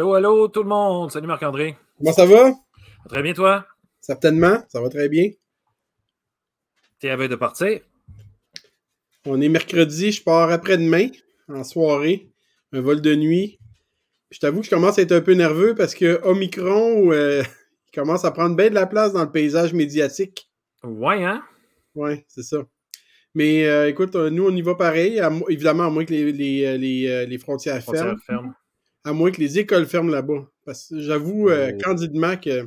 Allô, allô, tout le monde. Salut Marc-André. Comment ça va? Très bien, toi? Certainement, ça va très bien. T'es à veille de partir? On est mercredi, je pars après-demain, en soirée, un vol de nuit. Puis je t'avoue que je commence à être un peu nerveux parce que Omicron, euh, il commence à prendre bien de la place dans le paysage médiatique. Ouais, hein? Ouais, c'est ça. Mais euh, écoute, euh, nous, on y va pareil, évidemment, à moins que les, les, les, les frontières, ferment. À moins que les écoles ferment là-bas. Parce que j'avoue oh. candidement que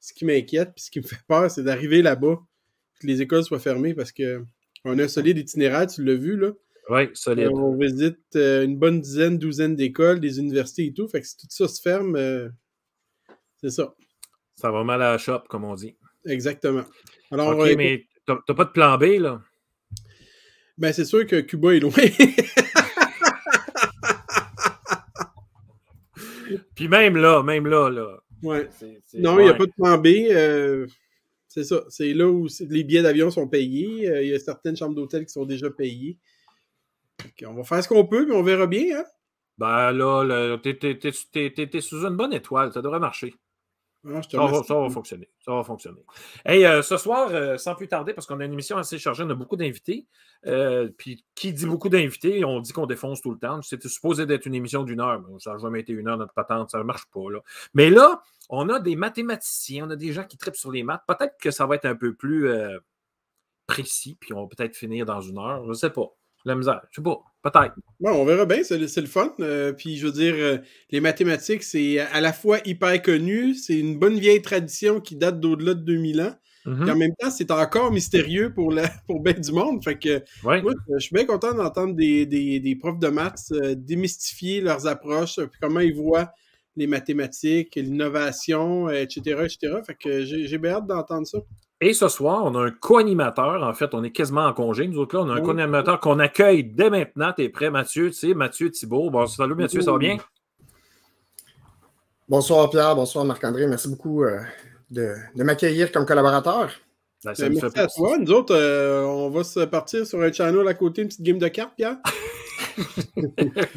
ce qui m'inquiète puis ce qui me fait peur, c'est d'arriver là-bas, que les écoles soient fermées parce que on a un solide itinéraire, tu l'as vu, là. Oui, solide. Euh, on visite euh, une bonne dizaine, douzaine d'écoles, des universités et tout. Fait que si tout ça se ferme, euh, c'est ça. Ça va mal à la shop, comme on dit. Exactement. Alors, OK, mais t'as pas de plan B, là? Ben, c'est sûr que Cuba est loin. Puis même là, même là, là. Ouais. non, il n'y a pas de plan B. C'est ça. C'est là où les billets d'avion sont payés. Euh, il y a certaines chambres d'hôtel qui sont déjà payées. on va faire ce qu'on peut, mais on verra bien. Hein? Ben là, t'es sous une bonne étoile. Ça devrait marcher. Ah, ça, va, fonctionner. Ça va fonctionner. Hey, euh, ce soir, euh, sans plus tarder, parce qu'on a une émission assez chargée, on a beaucoup d'invités. puis qui dit beaucoup d'invités, on dit qu'on défonce tout le temps. C'était supposé d'être une émission d'une heure. ça n'a jamais été une heure, notre patente, ça ne marche pas. Là. Mais là, on a des mathématiciens, on a des gens qui tripent sur les maths. Peut-être que ça va être un peu plus euh, précis, puis on va peut-être finir dans une heure. Je ne sais pas. La misère. Je sais pas. Peut-être. Bon, on verra bien. C'est le, fun. Euh, puis je veux dire, euh, les mathématiques, c'est à la fois hyper connu. C'est une bonne vieille tradition qui date d'au-delà de 2000 ans. Mm-hmm. Et en même temps, c'est encore mystérieux pour, la, pour bien du monde. Fait que moi, je suis bien content d'entendre des, des, profs de maths démystifier leurs approches, puis comment ils voient les mathématiques, l'innovation, etc., etc. Fait que j'ai bien hâte d'entendre ça. Et ce soir, on a un co-animateur. En fait, on est quasiment en congé. Nous autres, là, on a un co-animateur qu'on accueille dès maintenant. Tu es prêt, Mathieu? Tu sais, Mathieu Thibault. Bon, salut, Mathieu, ça va bien? Bonsoir, Pierre. Bonsoir, Marc-André. Merci beaucoup euh, de, m'accueillir comme collaborateur. Ben, ça ben, merci à toi. Nous autres, euh, on va se partir sur un channel à côté, une petite game de cartes, Pierre.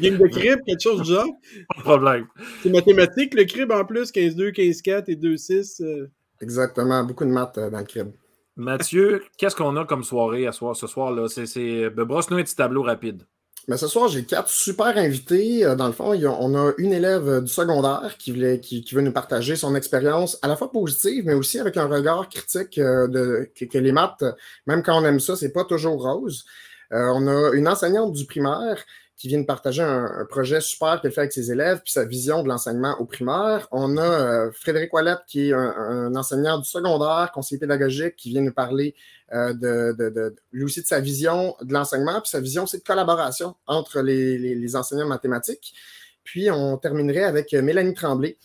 Game de crib, quelque chose du genre? Pas de problème. C'est mathématique, le crib en plus, 15-2, 15-4 et 2-6. Euh. Exactement, beaucoup de maths euh, dans le crib. Mathieu, qu'est-ce qu'on a comme soirée à soir, ce soir-là? C'est ben, brosse-nous un petit tableau rapide. Mais ce soir, j'ai quatre super invités. Euh, dans le fond, on a une élève du secondaire qui, voulait, qui, veut nous partager son expérience à la fois positive, mais aussi avec un regard critique de, que, les maths, même quand on aime ça, c'est pas toujours rose. Euh, on a une enseignante du primaire qui vient de partager un, projet super qu'elle fait avec ses élèves, puis sa vision de l'enseignement au primaire. On a euh, Frédéric Ouellette, qui est un, enseignant du secondaire, conseiller pédagogique, qui vient nous parler euh, de, lui aussi de sa vision de l'enseignement, puis sa vision, c'est de collaboration entre les, les, enseignants mathématiques. Puis on terminerait avec Mélanie Tremblay,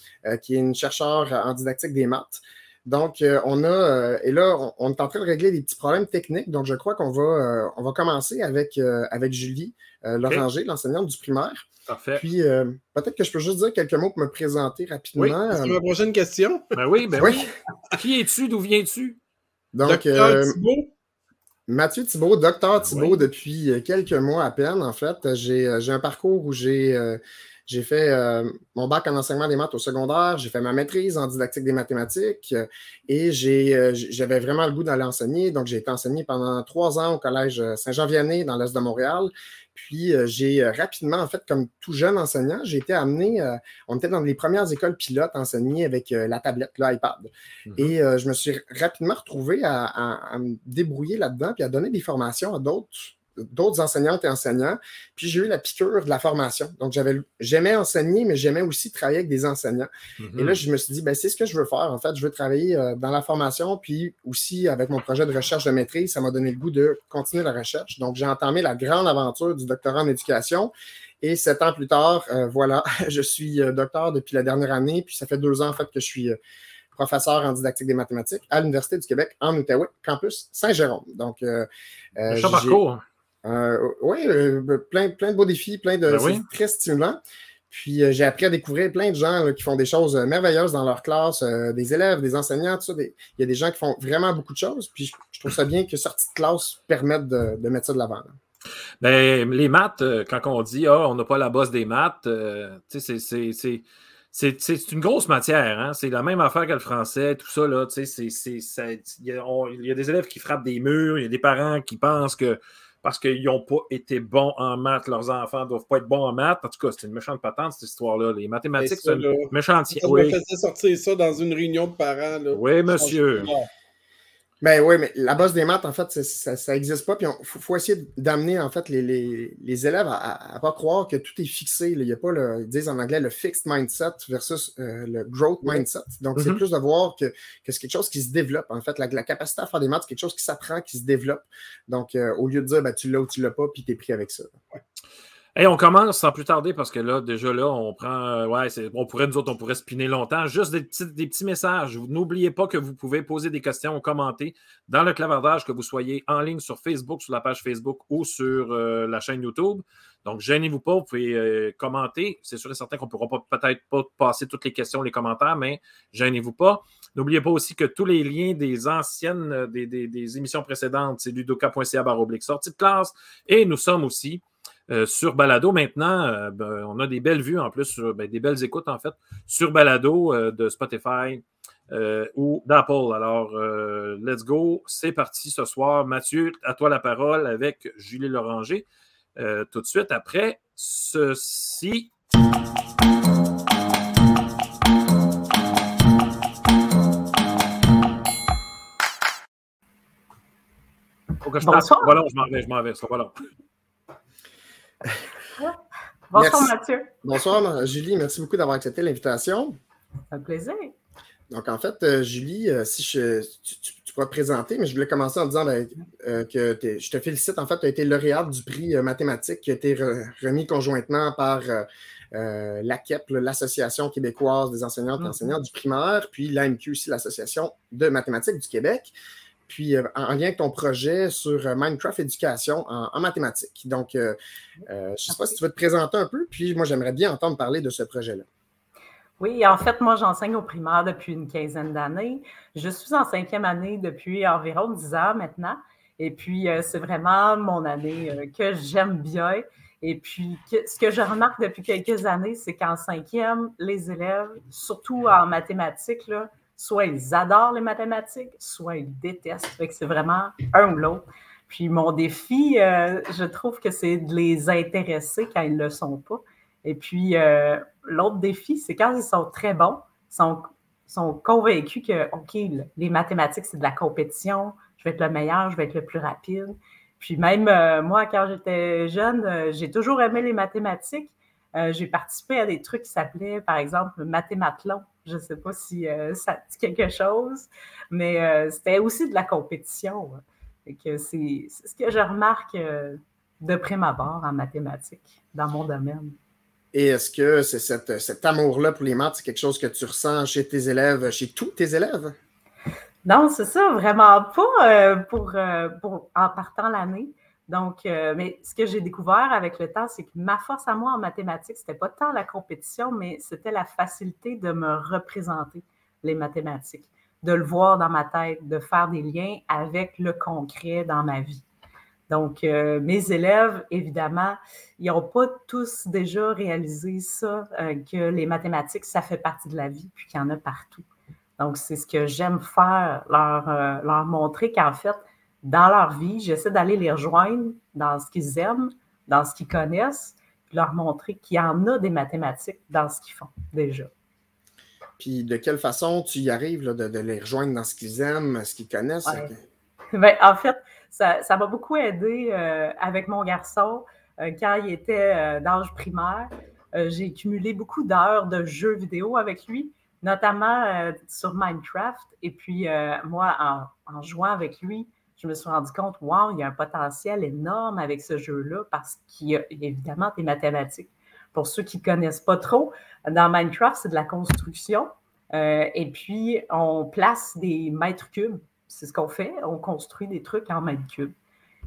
qui est une chercheure en didactique des maths, donc, euh, on a, euh, et là, on, est en train de régler des petits problèmes techniques. Donc, je crois qu'on va, euh, on va commencer avec, avec Julie Loranger, l'enseignante du primaire. Parfait. Puis, peut-être que je peux juste dire quelques mots pour me présenter rapidement. Oui, c'est ma prochaine question. Ben oui, ben oui. Qui es-tu? D'où viens-tu? Donc, Thibault. Mathieu Thibault, docteur Thibault, depuis quelques mois à peine, en fait. J'ai un parcours où j'ai j'ai fait euh, mon bac en enseignement des maths au secondaire, j'ai fait ma maîtrise en didactique des mathématiques euh, et euh, j'avais vraiment le goût d'aller enseigner. Donc, j'ai été enseigné pendant trois ans au collège Saint-Jean-Vianney dans l'est de Montréal. Puis, j'ai rapidement, en fait, comme tout jeune enseignant, j'ai été amené, on était dans les premières écoles pilotes enseignées avec la tablette, l'iPad. Mm-hmm. Et je me suis rapidement retrouvé à me débrouiller là-dedans puis à donner des formations à d'autres d'autres enseignantes et enseignants. Puis j'ai eu la piqûre de la formation. Donc j'avais, j'aimais enseigner, mais j'aimais aussi travailler avec des enseignants. Et là, je me suis dit, ben, c'est ce que je veux faire. En fait, je veux travailler euh, dans la formation, puis aussi avec mon projet de recherche de maîtrise, ça m'a donné le goût de continuer la recherche. Donc j'ai entamé la grande aventure du doctorat en éducation. Et sept ans plus tard, euh, voilà, je suis euh, docteur depuis la dernière année, puis ça fait deux ans en fait que je suis professeur en didactique des mathématiques à l'Université du Québec en Outaouais, campus Saint-Jérôme. Donc, euh, parcours. Euh, oui, euh, plein, plein de beaux défis, plein de. Ben très stimulant. Puis j'ai appris à découvrir plein de gens qui font des choses merveilleuses dans leur classe, des élèves, des enseignants, tout ça. il y a des gens qui font vraiment beaucoup de choses. Puis je, trouve ça bien que sortie de classe permettent de, mettre ça de l'avant. Ben, les maths, quand on dit ah, on n'a pas la bosse des maths, c'est c'est une grosse matière. Hein? C'est la même affaire que le français, tout ça. Là, il, y a, des élèves qui frappent des murs, il y a des parents qui pensent que parce qu'ils n'ont pas été bons en maths, leurs enfants ne doivent pas être bons en maths. En tout cas, c'est une méchante patente, cette histoire-là. Les mathématiques, c'est une méchante. Ça oui. me sortir ça dans une réunion de parents. Là. Oui, monsieur. Ben oui, mais la base des maths, en fait, ça n'existe pas. Puis il faut, essayer d'amener, en fait, les, élèves à ne pas croire que tout est fixé. Il n'y a pas, le, ils disent en anglais, le fixed mindset versus euh, le growth mindset. Donc, c'est mm-hmm. plus de voir que, c'est quelque chose qui se développe. En fait, la, capacité à faire des maths, c'est quelque chose qui s'apprend, qui se développe. Donc, euh, au lieu de dire, ben, tu l'as ou tu l'as pas, puis tu es pris avec ça. Et on commence sans plus tarder parce que là, déjà là, on prend. Euh, ouais, on pourrait, nous autres, on pourrait spinner longtemps. Juste des petits, des petits messages. N'oubliez pas que vous pouvez poser des questions ou commenter dans le clavardage, que vous soyez en ligne sur Facebook, sur la page Facebook ou sur euh, la chaîne YouTube. Donc, gênez-vous pas, vous pouvez euh, commenter. C'est sûr et certain qu'on ne pourra peut-être pas passer toutes les questions, les commentaires, mais gênez-vous pas. N'oubliez pas aussi que tous les liens des anciennes, des, des émissions précédentes, c'est ludoka.ca baroblique sortie de classe. Et nous sommes aussi euh, sur Balado. Maintenant, euh, ben, on a des belles vues en plus, ben, des belles écoutes en fait, sur Balado euh, de Spotify ou d'Apple. Alors, let's go. C'est parti ce soir. Mathieu, à toi la parole avec Julie Loranger. tout de suite après ceci. Bonsoir. Voilà, je m'en vais, je m'en vais. Voilà. Bonsoir Mathieu. Bonsoir Julie, merci beaucoup d'avoir accepté l'invitation. Un plaisir. Donc en fait, euh, Julie, euh, si je, tu, pourras te présenter, mais je voulais commencer en disant ben, euh, que je te félicite. En fait, tu as été lauréate du prix mathématique qui a été remis conjointement par l'ACEP, l'Association québécoise des enseignantes et mm-hmm. enseignants du primaire, puis l'AMQ aussi, l'Association de mathématiques du Québec puis euh, en lien avec ton projet sur euh, Minecraft Éducation en, mathématiques. Donc, euh, je ne sais pas si tu veux te présenter un peu, puis moi, j'aimerais bien entendre parler de ce projet-là. Oui, en fait, moi, j'enseigne au primaire depuis une quinzaine d'années. Je suis en cinquième année depuis environ dix ans maintenant. Et puis, c'est vraiment mon année que j'aime bien. Et puis, ce que je remarque depuis quelques années, c'est qu'en cinquième, les élèves, surtout en mathématiques, là, soit ils adorent les mathématiques, soit ils détestent. c'est vraiment un ou l'autre. Puis mon défi, euh, je trouve que c'est de les intéresser quand ils ne le sont pas. Et puis euh, l'autre défi, c'est quand ils sont très bons, sont, sont convaincus que, OK, les mathématiques, c'est de la compétition, je vais être le meilleur, je vais être le plus rapide. Puis même euh, moi, quand j'étais jeune, j'ai toujours aimé les mathématiques. j'ai participé à des trucs qui s'appelaient, par exemple, Mathémathlon. Je ne sais pas si euh, ça dit quelque chose, mais euh, c'était aussi de la compétition. Que c'est ce que je remarque euh, de prime abord en mathématiques dans mon domaine. Et est-ce que c'est cet amour-là pour les maths, c'est quelque chose que tu ressens chez tes élèves, chez tous tes élèves? Non, c'est ça, vraiment pas pour, pour, en partant l'année. Donc, euh, mais ce que j'ai découvert avec le temps, c'est que ma force à moi en mathématiques, c'était pas tant la compétition, mais c'était la facilité de me représenter les mathématiques, de le voir dans ma tête, de faire des liens avec le concret dans ma vie. Donc, euh, mes élèves, évidemment, ils n'ont pas tous déjà réalisé ça, euh, que les mathématiques, ça fait partie de la vie, puis qu'il y en a partout. Donc, c'est ce que j'aime faire, leur, leur montrer qu'en fait, dans leur vie. J'essaie d'aller les rejoindre dans ce qu'ils aiment, dans ce qu'ils connaissent, puis leur montrer qu'il y en a des mathématiques dans ce qu'ils font déjà. Puis de quelle façon tu y arrives de, les rejoindre dans ce qu'ils aiment, ce qu'ils connaissent? Ben, en fait, ça m'a beaucoup aidé euh, avec mon garçon euh, quand il était euh, d'âge primaire. J'ai cumulé beaucoup d'heures de jeux vidéo avec lui, notamment sur Minecraft. Et puis, moi, en, jouant avec lui, je me suis rendu compte, wow, il y a un potentiel énorme avec ce jeu-là parce qu'il y a évidemment des mathématiques. Pour ceux qui ne connaissent pas trop, dans Minecraft, c'est de la construction. Euh, et puis, on place des mètres cubes. C'est ce qu'on fait. On construit des trucs en mètres cubes.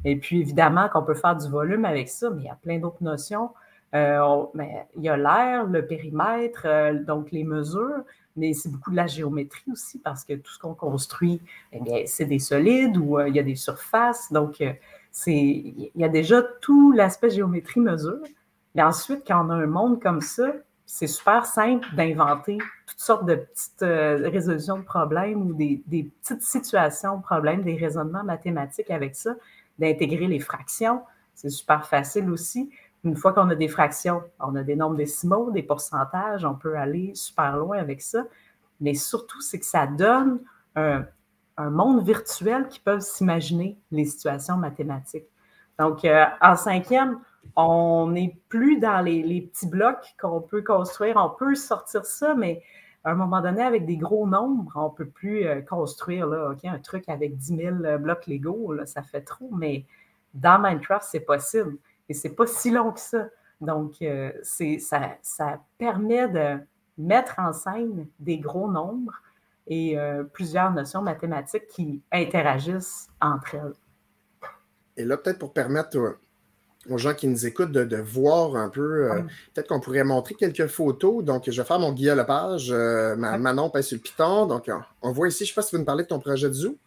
Et puis, évidemment, qu'on peut faire du volume avec ça, mais il y a plein d'autres notions. Euh, ben, il y a l'air, le périmètre, euh, donc les mesures, mais c'est beaucoup de la géométrie aussi parce que tout ce qu'on construit, eh c'est des solides ou il y a des surfaces. Donc, il y a déjà tout l'aspect géométrie-mesure. Et ensuite, quand on a un monde comme ça, c'est super simple d'inventer toutes sortes de petites euh, résolutions de problèmes ou des, petites situations de problèmes, des raisonnements mathématiques avec ça, d'intégrer les fractions. C'est super facile aussi. Une fois qu'on a des fractions, on a des nombres décimaux, des pourcentages, on peut aller super loin avec ça. Mais surtout, c'est que ça donne un, monde virtuel qui peut s'imaginer les situations mathématiques. Donc, euh, en cinquième, on n'est plus dans les, petits blocs qu'on peut construire. On peut sortir ça, mais à un moment donné, avec des gros nombres, on ne peut plus euh, construire là, un truc avec 10 000 euh, blocs Lego. Là, ça fait trop, mais dans Minecraft, c'est possible. Et c'est pas si long que ça. Donc, euh, ça, ça, permet de mettre en scène des gros nombres et plusieurs notions mathématiques qui interagissent entre elles. Et là, peut-être pour permettre aux gens qui nous écoutent de, voir un peu. Euh, peut-être qu'on pourrait montrer quelques photos. Donc, je vais faire mon Guillaume Lepage. Euh, Manon passe sur le Python. Donc, on, voit ici, je ne sais pas si veux nous parler de ton projet de zoo.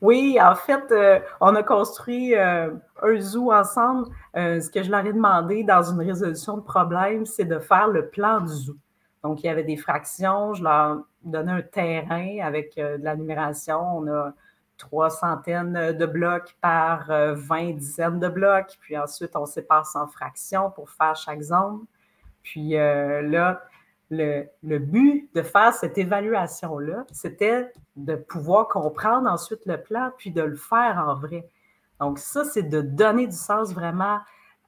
Oui, en fait, euh, on a construit un zoo ensemble. ce que je leur ai demandé dans une résolution de problème, c'est de faire le plan du zoo. Donc, il y avait des fractions. Je leur donnais un terrain avec de la numération. On a trois centaines de blocs par euh, vingt dizaines de blocs. Puis ensuite, on sépare en fractions pour faire chaque zone. Puis euh, là, le, but de faire cette évaluation-là, c'était de pouvoir comprendre ensuite le plan, puis de le faire en vrai. Donc ça, c'est de donner du sens vraiment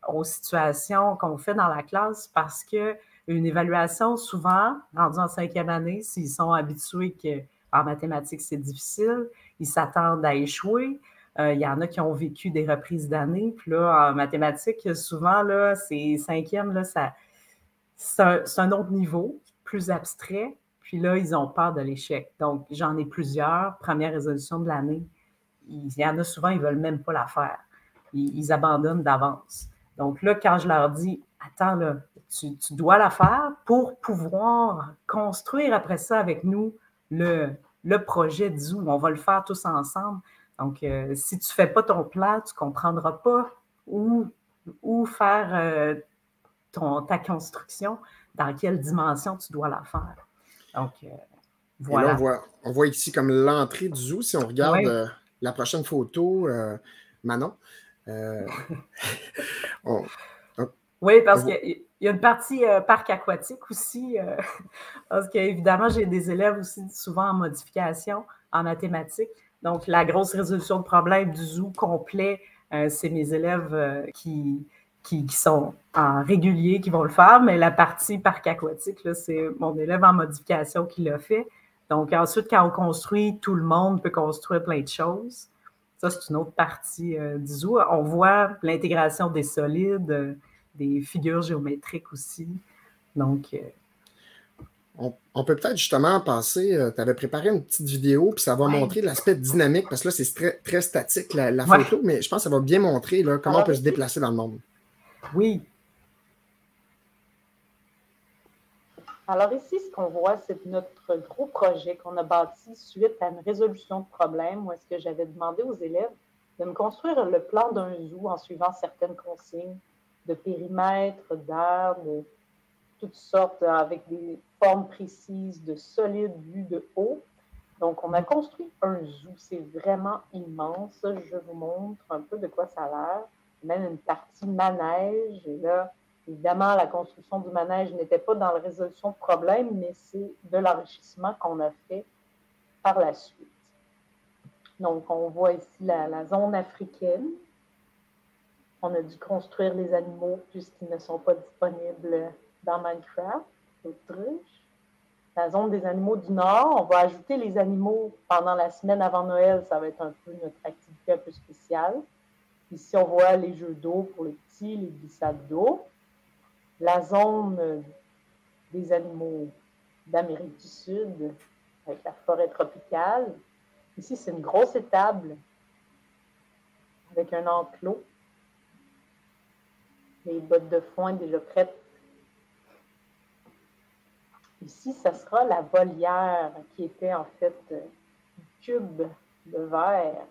aux situations qu'on fait dans la classe parce que une évaluation, souvent, rendue en cinquième année, s'ils sont habitués que en mathématiques, c'est difficile, ils s'attendent à échouer. Euh, il y en a qui ont vécu des reprises d'années. Puis là, en mathématiques, souvent, là, c'est cinquième, là, ça, c'est un, autre niveau, plus abstrait. Puis là, ils ont peur de l'échec. Donc, j'en ai plusieurs. Première résolution de l'année. Il y en a souvent, ils ne veulent même pas la faire. Ils, abandonnent d'avance. Donc là, quand je leur dis, attends, là, tu, dois la faire pour pouvoir construire après ça avec nous le, le projet zoo. On va le faire tous ensemble. Donc, euh, si tu ne fais pas ton plan, tu ne comprendras pas où, où faire euh, ton, ta construction, dans quelle dimension tu dois la faire. Donc, euh, voilà. on, voit, on, voit, ici comme l'entrée du zoo. Si on regarde la prochaine photo, Manon, oui, parce qu'il y a une partie euh, parc aquatique aussi, euh, parce qu'évidemment, j'ai des élèves aussi souvent en modification, en mathématiques. Donc, la grosse résolution de problème du zoo complet, euh, c'est mes élèves qui, qui, sont en régulier qui vont le faire, mais la partie parc aquatique, c'est mon élève en modification qui l'a fait. Donc, ensuite, quand on construit, tout le monde peut construire plein de choses. Ça, c'est une autre partie du zoo. On voit l'intégration des solides des figures géométriques aussi. Donc. Euh, on, peut peut-être justement passer. Euh, tu avais préparé une petite vidéo, puis ça va montrer l'aspect dynamique, parce que là, c'est très, très statique, la, photo, mais je pense que ça va bien montrer là, comment on peut se déplacer dans le monde. Oui. Alors ici, ce qu'on voit, c'est notre gros projet qu'on a bâti suite à une résolution de problème où est-ce que j'avais demandé aux élèves de me construire le plan d'un zoo en suivant certaines consignes de périmètres, d'air, de toutes sortes, avec des formes précises, de solides vues de haut. Donc, on a construit un zoo. C'est vraiment immense. Je vous montre un peu de quoi ça a l'air. Même une partie manège. Et là, évidemment, la construction du manège n'était pas dans la résolution de problème, mais c'est de l'enrichissement qu'on a fait par la suite. Donc, on voit ici la, zone africaine on a dû construire les animaux puisqu'ils ne sont pas disponibles dans Minecraft. La zone des animaux du Nord, on va ajouter les animaux pendant la semaine avant Noël. Ça va être un peu notre activité un peu spéciale. Ici, on voit les jeux d'eau pour les petits, les glissades d'eau. La zone des animaux d'Amérique du Sud avec la forêt tropicale. Ici, c'est une grosse étable avec un enclos Les bottes de foin déjà prêtes. Ici, ça sera la volière qui était en fait un cube de verre.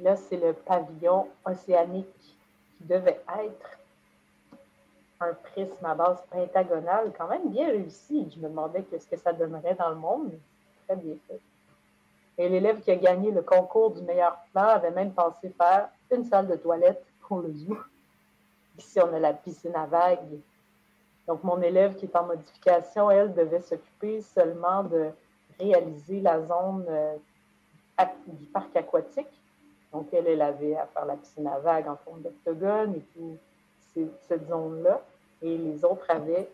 Là, c'est le pavillon océanique qui devait être un prisme à base pentagonale, quand même bien réussi. Je me demandais ce que ça donnerait dans le monde. Très bien fait. Et l'élève qui a gagné le concours du meilleur plan avait même pensé faire une salle de toilette pour le zoo. Ici, on a la piscine à vagues. Donc, mon élève qui est en modification, elle, devait s'occuper seulement de réaliser la zone euh, du parc aquatique. Donc, elle, avait à faire la piscine à vagues en forme d'octogone et tout cette zone-là. Et les autres avaient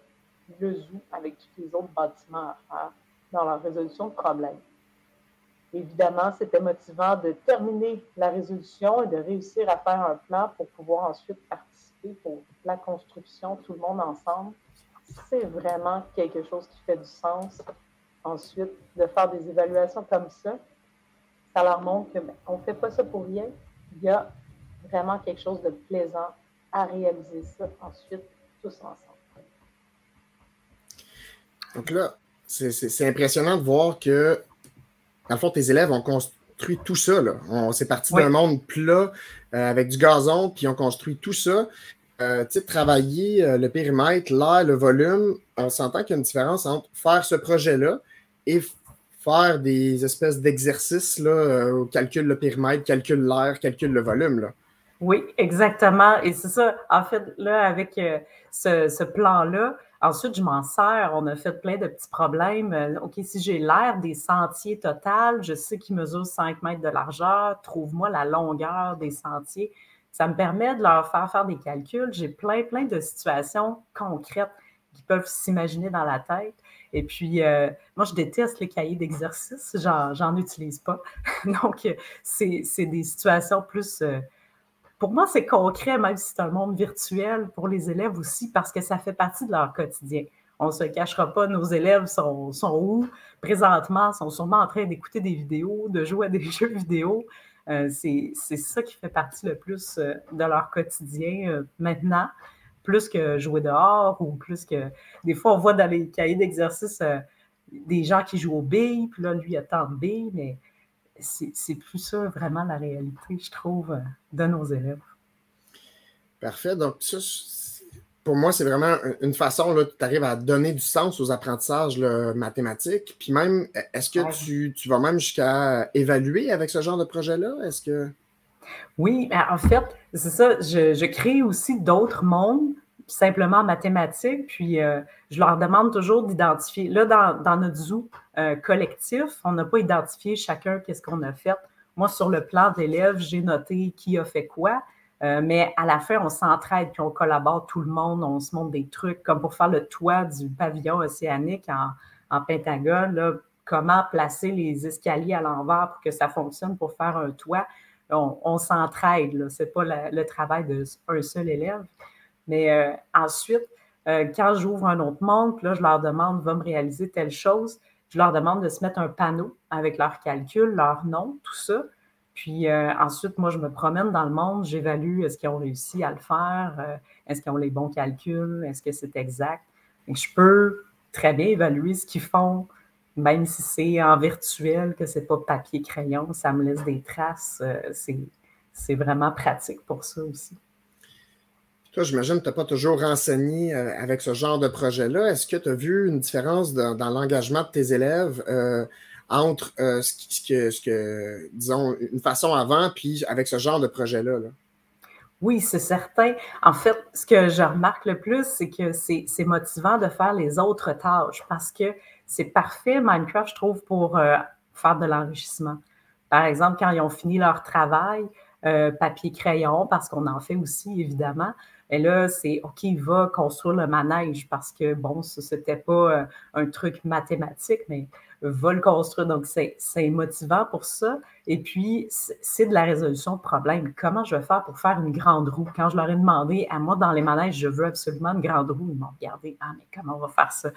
le zoo avec tous les autres bâtiments à faire dans leur résolution de problèmes. Évidemment, c'était motivant de terminer la résolution et de réussir à faire un plan pour pouvoir ensuite participer pour la construction, tout le monde ensemble. C'est vraiment quelque chose qui fait du sens. Ensuite, de faire des évaluations comme ça, ça leur montre qu'on ben, ne fait pas ça pour rien. Il y a vraiment quelque chose de plaisant à réaliser ça ensuite, tous ensemble. Donc là, c'est impressionnant de voir que dans le fond, tes élèves ont construit tout ça. C'est parti d'un monde plat euh, avec du gazon, puis ils ont construit tout ça. Euh, tu sais, travailler euh, le périmètre, l'air, le volume, on s'entend qu'il y a une différence entre faire ce projet-là et faire des espèces d'exercices, là, où calcule le périmètre, calcule l'air, calcule le volume, là. Oui, exactement. Et c'est ça, en fait, là, avec ce plan-là, Ensuite, je m'en sers. On a fait plein de petits problèmes. Euh, OK, si j'ai l'air des sentiers total, je sais qu'ils mesurent 5 mètres de largeur, trouve-moi la longueur des sentiers. Ça me permet de leur faire faire des calculs. J'ai plein, plein de situations concrètes qui peuvent s'imaginer dans la tête. Et puis, euh, moi, je déteste les cahiers d'exercice. J'en utilise pas. Donc, c'est des situations plus euh, pour moi, c'est concret, même si c'est un monde virtuel pour les élèves aussi, parce que ça fait partie de leur quotidien. On ne se cachera pas, nos élèves sont, sont où? Présentement, sont sûrement en train d'écouter des vidéos, de jouer à des jeux vidéo. Euh, c'est ça qui fait partie le plus euh, de leur quotidien euh, maintenant, plus que jouer dehors ou plus que. Des fois, on voit dans les cahiers d'exercice des gens qui jouent au billes, puis là, lui, il a tant de billes, mais c'est plus ça vraiment la réalité, je trouve, euh, de nos élèves. Parfait. Donc, ça, pour moi, c'est vraiment une façon, là, tu arrives à donner du sens aux apprentissages mathématiques. Puis même, est-ce que tu, tu, vas même jusqu'à évaluer avec ce genre de projet-là? Est-ce que. Oui, ben, en fait, c'est ça. Je, crée aussi d'autres mondes simplement mathématiques. Puis euh, je leur demande toujours d'identifier. Là, dans, notre zoo euh, collectif, on n'a pas identifié chacun qu'est-ce qu'on a fait. Moi, sur le plan de l'élève, j'ai noté qui a fait quoi. Euh, mais à la fin, on s'entraide puis on collabore tout le monde, on se montre des trucs comme pour faire le toit du pavillon océanique en, pentagone, comment placer les escaliers à l'envers pour que ça fonctionne pour faire un toit. On, s'entraide, ce n'est pas le travail d'un seul élève. Mais euh, ensuite, euh, quand j'ouvre un autre monde, là, je leur demande, va me réaliser telle chose, je leur demande de se mettre un panneau avec leurs calculs, leur nom, tout ça. Puis euh, ensuite, moi, je me promène dans le monde, j'évalue est-ce qu'ils ont réussi à le faire, est-ce qu'ils ont les bons calculs, est-ce que c'est exact. Et je peux très bien évaluer ce qu'ils font, même si c'est en virtuel, que c'est pas papier-crayon, ça me laisse des traces. c'est vraiment pratique pour ça aussi. Toi, j'imagine que tu n'as pas toujours renseigné euh, avec ce genre de projet-là. Est-ce que tu as vu une différence dans, l'engagement de tes élèves euh, entre euh, ce, que, ce, que, disons, une façon avant, puis avec ce genre de projet-là? Oui, c'est certain. En fait, ce que je remarque le plus, c'est que c'est motivant de faire les autres tâches parce que c'est parfait, Minecraft, je trouve, pour faire de l'enrichissement. Par exemple, quand ils ont fini leur travail, papier-crayon, parce qu'on en fait aussi, évidemment, et là, c'est OK, il va construire le manège parce que, bon, ce n'était pas euh, un truc mathématique, mais va le construire. Donc, c'est motivant pour ça. Et puis, c'est de la résolution de problème. Comment je vais faire pour faire une grande roue? Quand je leur ai demandé, à moi, dans les manèges, je veux absolument une grande roue, ils m'ont regardé, ah, mais comment on va faire ça?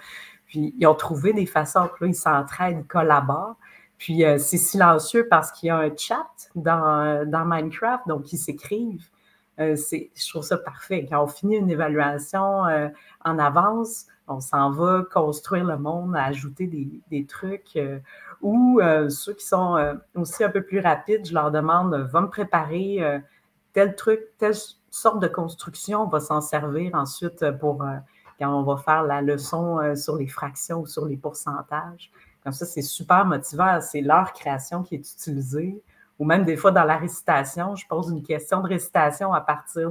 Puis, ils ont trouvé des façons, puis là, ils s'entraident, ils collaborent. Puis, euh, c'est silencieux parce qu'il y a un chat dans, dans Minecraft, donc ils s'écrivent. je trouve ça parfait. Quand on finit une évaluation en avance, on s'en va construire le monde, ajouter des, trucs. ou ceux qui sont aussi un peu plus rapides, je leur demande, va me préparer tel truc, telle sorte de construction, on va s'en servir ensuite pour quand on va faire la leçon sur les fractions ou sur les pourcentages. Comme ça, c'est super motivant. C'est leur création qui est utilisée. Ou même des fois dans la récitation, je pose une question de récitation à partir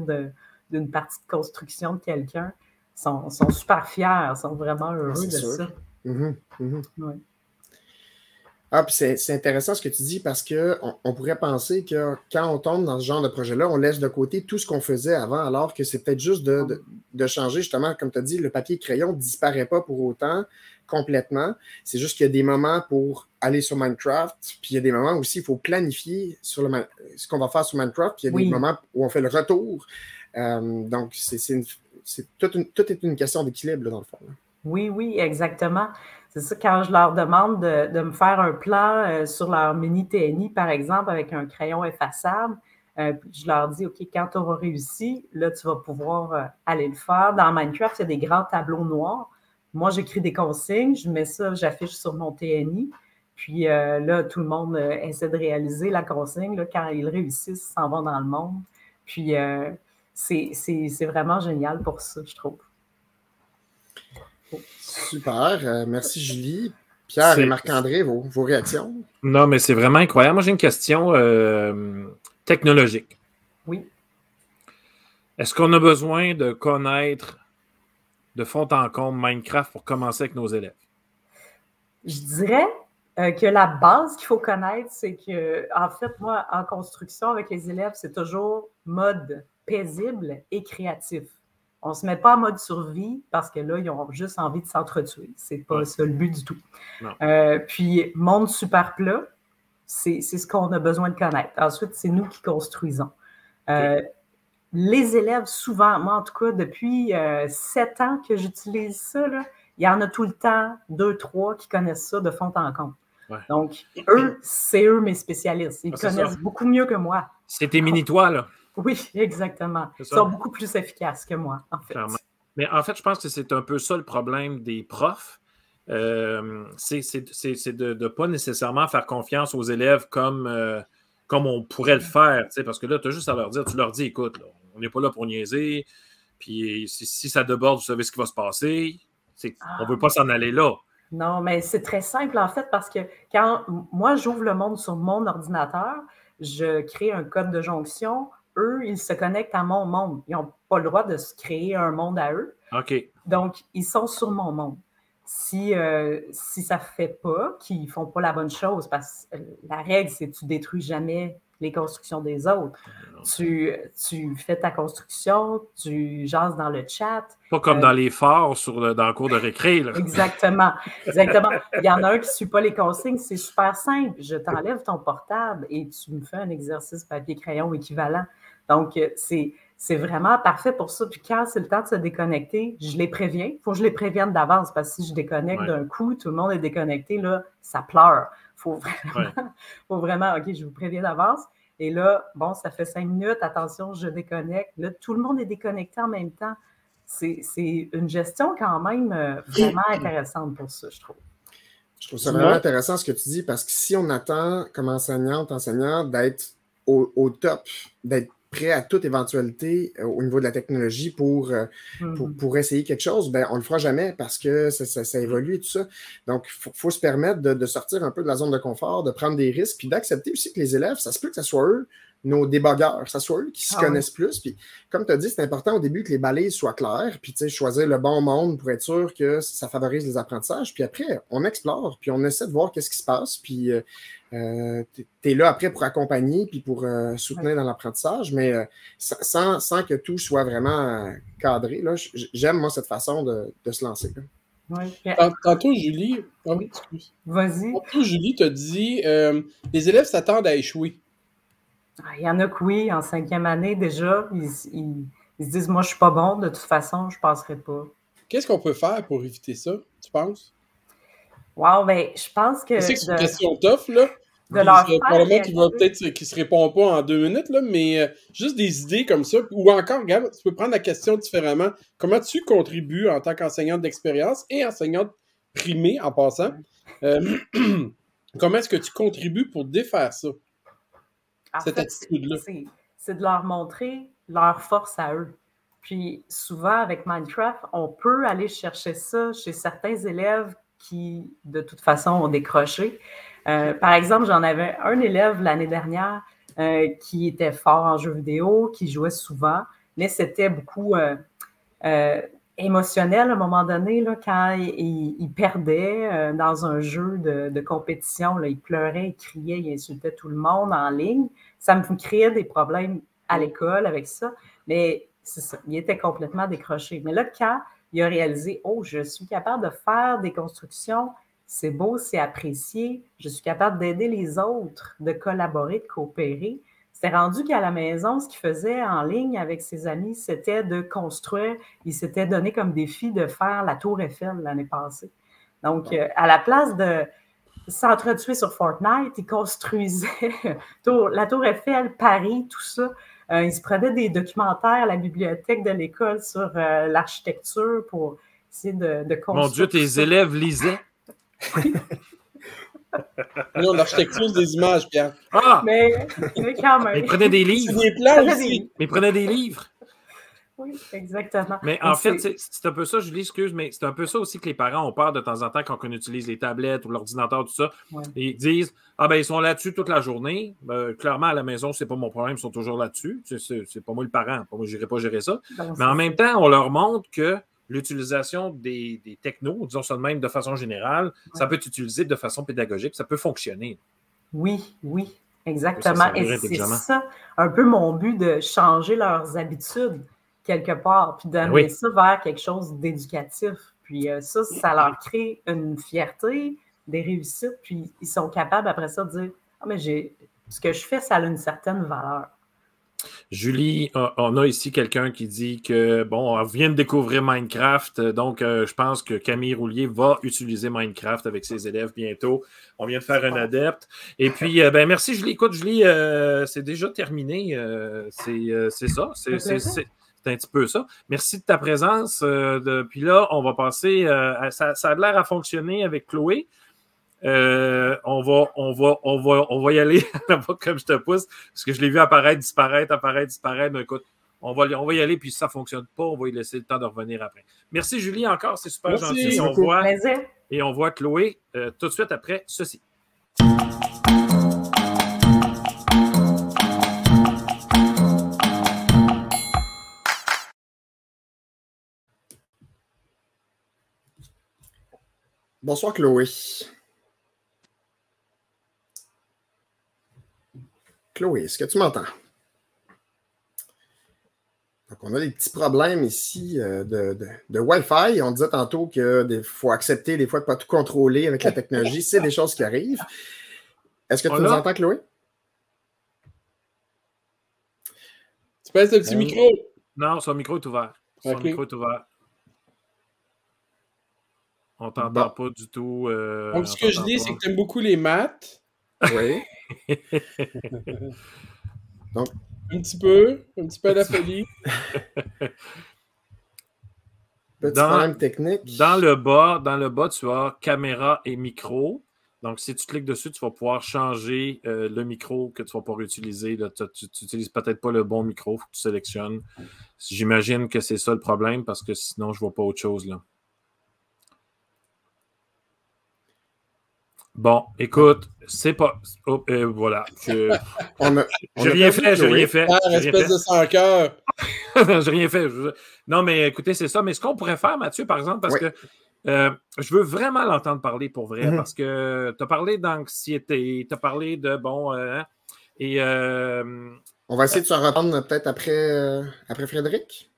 d'une partie de construction de quelqu'un. Sont, sont, super fiers, sont vraiment heureux de ça. Mm-hmm, mm-hmm. Ah, puis c'est intéressant ce que tu dis parce qu'on on pourrait penser que quand on tombe dans ce genre de projet-là, on laisse de côté tout ce qu'on faisait avant, alors que c'est peut-être juste de, de, changer, justement, comme tu as dit, le papier crayon ne disparaît pas pour autant complètement. C'est juste qu'il y a des moments pour aller sur Minecraft, puis il y a des moments aussi, il faut planifier sur le, ce qu'on va faire sur Minecraft, puis il y a des moments où on fait le retour. Euh, donc, c'est tout, tout, est une question d'équilibre, dans le fond. Oui, oui, exactement. C'est ça, quand je leur demande de, me faire un plan euh, sur leur mini TNI, par exemple, avec un crayon effaçable, euh, je leur dis, OK, quand tu auras réussi, là, tu vas pouvoir aller le faire. Dans Minecraft, il y a des grands tableaux noirs. Moi, j'écris des consignes, je mets ça, j'affiche sur mon TNI. Puis euh, là, tout le monde euh, essaie de réaliser la consigne. Là, quand ils réussissent, ils s'en vont dans le monde. Puis euh, c'est vraiment génial pour ça, je trouve. Super. merci, Julie. Pierre et Marc-André, vos, vos, réactions? Non, mais c'est vraiment incroyable. Moi, j'ai une question technologique. Oui. Est-ce qu'on a besoin de connaître de fond en comble Minecraft pour commencer avec nos élèves? Je dirais euh, que la base qu'il faut connaître, c'est que, en fait, moi, en construction avec les élèves, c'est toujours mode paisible et créatif. On ne se met pas en mode survie parce que là, ils ont juste envie de s'entretuer. Ce n'est pas ça le but du tout. Euh, puis, monde super plat, c'est ce qu'on a besoin de connaître. Ensuite, c'est nous qui construisons. Euh, les élèves, souvent, moi en tout cas, depuis euh, sept ans que j'utilise ça, il y en a tout le temps deux, trois qui connaissent ça de fond en comble. Donc, eux, c'est eux mes spécialistes. Ils connaissent beaucoup mieux que moi. C'est tes mini-toits, là. Oui, exactement. Ils sont beaucoup plus efficaces que moi, en fait. Mais en fait, je pense que c'est un peu ça le problème des profs. Euh, c'est de ne pas nécessairement faire confiance aux élèves comme, euh, comme on pourrait le faire. Parce que là, tu as juste à leur dire, tu leur dis, écoute, là, on n'est pas là pour niaiser. Puis si, ça déborde, vous savez ce qui va se passer. On ne veut pas s'en aller là. Non, mais c'est très simple en fait parce que quand moi j'ouvre le monde sur mon ordinateur, je crée un code de jonction. Eux, ils se connectent à mon monde. Ils n'ont pas le droit de se créer un monde à eux. OK. Donc, ils sont sur mon monde. Si, euh, si ça ne fait pas, qu'ils ne font pas la bonne chose, parce que la règle, c'est que tu détruis jamais les constructions des autres. Tu, tu fais ta construction, tu jases dans le chat. Pas comme euh, dans les forts sur dans le cours de récré. Exactement. Exactement. Il y en a un qui ne suit pas les consignes, c'est super simple. Je t'enlève ton portable et tu me fais un exercice papier-crayon équivalent. Donc, euh, c'est. C'est vraiment parfait pour ça. Puis quand c'est le temps de se déconnecter, je les préviens. Il faut que je les prévienne d'avance parce que si je déconnecte d'un coup, tout le monde est déconnecté, là, ça pleure. Il faut vraiment, faut vraiment, OK, je vous préviens d'avance. Et là, bon, ça fait cinq minutes, attention, je déconnecte. Là, tout le monde est déconnecté en même temps. C'est une gestion quand même euh, vraiment intéressante pour ça, je trouve. Je trouve ça vraiment intéressant ce que tu dis parce que si on attend comme enseignante, enseignant d'être au, au, top, d'être prêt à toute éventualité euh, au niveau de la technologie pour, euh, mm-hmm. pour, essayer quelque chose, ben, on ne le fera jamais parce que ça, ça, évolue et tout ça. Donc, il faut, se permettre de, de, sortir un peu de la zone de confort, de prendre des risques, puis d'accepter aussi que les élèves, ça se peut que ce soit eux nos débogueurs, que ce soit eux qui se ah connaissent plus. Puis, comme tu as dit, c'est important au début que les balises soient claires, puis choisir le bon monde pour être sûr que ça favorise les apprentissages. Puis après, on explore, puis on essaie de voir qu'est-ce qui se passe. Puis, euh, euh, tu es là après pour accompagner puis pour euh, soutenir dans l'apprentissage, mais euh, sans, sans, que tout soit vraiment cadré. J'aime, moi, cette façon de, de se lancer. Tantôt, Julie, oh, Vas-y. Tantôt, Julie t'a dit les élèves s'attendent à échouer. Ah, il y en a que oui, en cinquième année déjà, ils, ils, ils se disent Moi, je suis pas bon, de toute façon, je ne passerai pas. Qu'est-ce qu'on peut faire pour éviter ça, tu penses? Wow, ben, je pense que. c'est une question tough, là. De leur Probablement qui va peut-être qui se répond pas en deux minutes, là, mais euh, juste des idées comme ça. Ou encore, regarde, tu peux prendre la question différemment. Comment tu contribues en tant qu'enseignante d'expérience et enseignante primée en passant? Euh, comment est-ce que tu contribues pour défaire ça? cette attitude-là? C'est de leur montrer leur force à eux. Puis souvent, avec Minecraft, on peut aller chercher ça chez certains élèves qui, de toute façon, ont décroché. Euh, par exemple, j'en avais un élève l'année dernière euh, qui était fort en jeux vidéo, qui jouait souvent, mais c'était beaucoup euh, émotionnel à un moment donné, là, quand il, perdait dans un jeu de, compétition. Il pleurait, il criait, il insultait tout le monde en ligne. Ça me créait des problèmes à l'école avec ça, mais c'est ça, il était complètement décroché. Mais là, quand il a réalisé, oh, je suis capable de faire des constructions c'est beau, c'est apprécié, je suis capable d'aider les autres, de collaborer, de coopérer. C'était rendu qu'à la maison, ce qu'il faisait en ligne avec ses amis, c'était de construire. Il s'était donné comme défi de faire la Tour Eiffel l'année passée. Donc, euh, à la place de s'entretuer sur Fortnite, il construisait la Tour Eiffel, Paris, tout ça. Euh, il se prenait des documentaires à la bibliothèque de l'école sur euh, l'architecture pour essayer de, de construire. Mon Dieu, tes élèves lisaient. Non, l'architecture des images, Pierre. Ah! Mais, mais quand même. Il prenait des livres. Des plans aussi. Mais il prenait des livres. Oui, exactement. Mais en fait, c'est un peu ça, Julie, excuse, mais c'est un peu ça aussi que les parents ont peur de temps en temps quand on utilise les tablettes ou l'ordinateur, tout ça. Ils disent Ah ben ils sont là-dessus toute la journée. Ben, clairement, à la maison, c'est pas mon problème, ils sont toujours là-dessus. C'est pas moi le parent. Moi, je n'irai pas gérer ça. mais en même temps, on leur montre que l'utilisation des, technos, disons ça de même de façon générale, ça peut être utilisé de façon pédagogique, ça peut fonctionner. Oui, oui, exactement. Et c'est ça un peu mon but de changer leurs habitudes quelque part, puis d'amener ça vers quelque chose d'éducatif. Puis euh, ça, ça leur crée une fierté, des réussites, puis ils sont capables après ça de dire Ah, mais j'ai ce que je fais, ça a une certaine valeur. Julie, on a ici quelqu'un qui dit que, bon, on vient de découvrir Minecraft, donc euh, je pense que Camille Roulier va utiliser Minecraft avec ses élèves bientôt. On vient de faire un adepte. Et puis, euh, ben, merci Julie. Écoute, Julie, euh, c'est déjà terminé. c'est ça. C'est un petit peu ça. Merci de ta présence. puis là, on va passer. ça, ça, a l'air à fonctionner avec Chloé. Euh, on, va, on, va, on, va, on va y aller comme je te pousse, parce que je l'ai vu apparaître, disparaître, apparaître, disparaître. Mais écoute, on va, on va y aller, puis si ça ne fonctionne pas, on va y laisser le temps de revenir après. Merci Julie encore, c'est super gentil. On voit, et on voit Chloé euh, tout de suite après ceci. Bonsoir Chloé. Chloé, est-ce que tu m'entends? Donc, on a des petits problèmes ici euh, de, Wi-Fi. On disait tantôt qu'il faut accepter des fois de ne pas tout contrôler avec la technologie. C'est des choses qui arrivent. Est-ce que tu nous entends, Chloé? Tu passes le petit euh, micro? Non, son micro est ouvert. Son micro est ouvert. On ne t'entend pas du tout. Euh, Donc, ce que je dis, c'est que tu aimes beaucoup les maths. Oui. Donc, un petit peu, un petit peu à la folie. Petit dans, problème technique. Dans le bas, dans le bas, tu as caméra et micro. Donc, si tu cliques dessus, tu vas pouvoir changer euh, le micro que tu vas pouvoir utiliser. tu n'utilises peut-être pas le bon micro, il faut que tu sélectionnes. J'imagine que c'est ça le problème parce que sinon, je ne vois pas autre chose là. Bon, écoute, c'est pas. Oh, euh, voilà. Je... j'ai rien fait, j'ai rien fait. Ah, espèce de sans cœur. j'ai rien fait. Non, mais écoutez, c'est ça. Mais ce qu'on pourrait faire, Mathieu, par exemple, parce que euh, je veux vraiment l'entendre parler pour vrai, mhm. parce que tu as parlé d'anxiété, tu as parlé de bon. Euh, hein, et. On va essayer de se reprendre peut-être après, après Frédéric?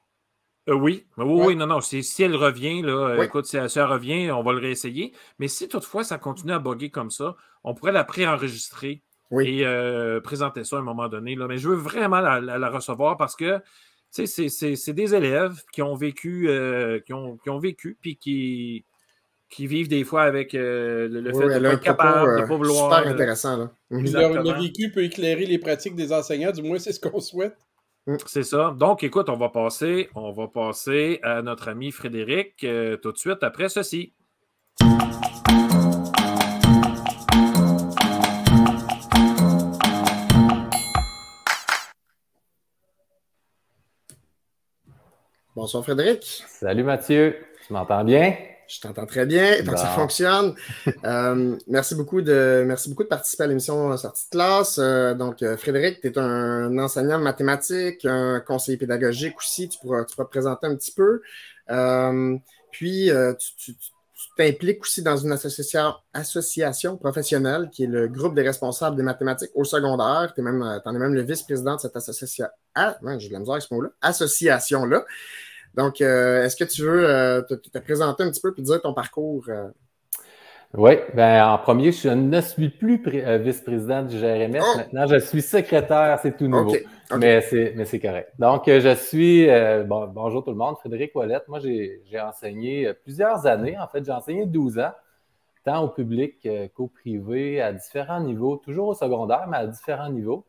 Euh, oui. oui, non, non. Si, elle revient, là, écoute, si elle, revient, on va le réessayer. Mais si toutefois ça continue à bugger comme ça, on pourrait la préenregistrer et euh, présenter ça à un moment donné. Là. Mais je veux vraiment la, recevoir parce que c'est des élèves qui ont vécu, euh, qui, ont, qui ont vécu, puis qui, qui vivent des fois avec euh, le, fait de ne pas être capable, de ne pas vouloir. Super intéressant. Là. Le, vécu peut éclairer les pratiques des enseignants, du moins c'est ce qu'on souhaite. Mm. C'est ça. Donc, écoute, on va passer, on va passer à notre ami Frédéric tout de suite après ceci. Bonsoir Frédéric. Salut Mathieu. Tu m'entends bien? Je t'entends très bien, donc ça fonctionne. Euh, merci, beaucoup de, merci beaucoup de participer à l'émission Sortie de classe. Euh, donc, euh, Frédéric, tu es un enseignant de mathématiques, un conseiller pédagogique aussi. Tu pourras, tu pourras te présenter un petit peu. puis, tu, t'impliques aussi dans une association, association professionnelle qui est le groupe des responsables des mathématiques au secondaire. Tu es, es, même le vice-président de cette association. Ah, j'ai de la misère avec ce mot-là. Association-là. Donc, euh, est-ce que tu veux euh, te, présenter un petit peu et dire ton parcours? Euh? Oui, ben en premier, je ne suis plus vice-président du GRMS. Oh! Maintenant, je suis secrétaire, c'est tout nouveau. Mais c'est correct. Donc, je suis, bon, bonjour tout le monde, Frédéric Ouellette. Moi, j'ai enseigné plusieurs années. En fait, j'ai enseigné 12 ans, tant au public qu'au privé, à différents niveaux, toujours au secondaire, mais à différents niveaux.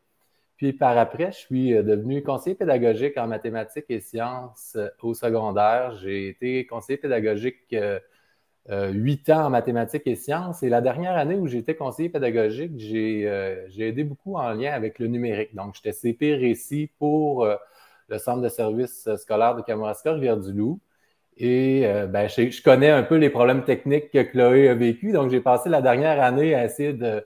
Puis par après, je suis euh, devenu conseiller pédagogique en mathématiques et sciences euh, au secondaire. J'ai été conseiller pédagogique euh, huit ans en mathématiques et sciences. Et la dernière année où j'étais conseiller pédagogique, j'ai aidé beaucoup en lien avec le numérique. Donc, j'étais CP Récit pour le Centre de services scolaires de Kamouraska, Rivière-du-Loup. Et ben, je, connais un peu les problèmes techniques que Chloé a vécu. Donc, j'ai passé la dernière année à essayer de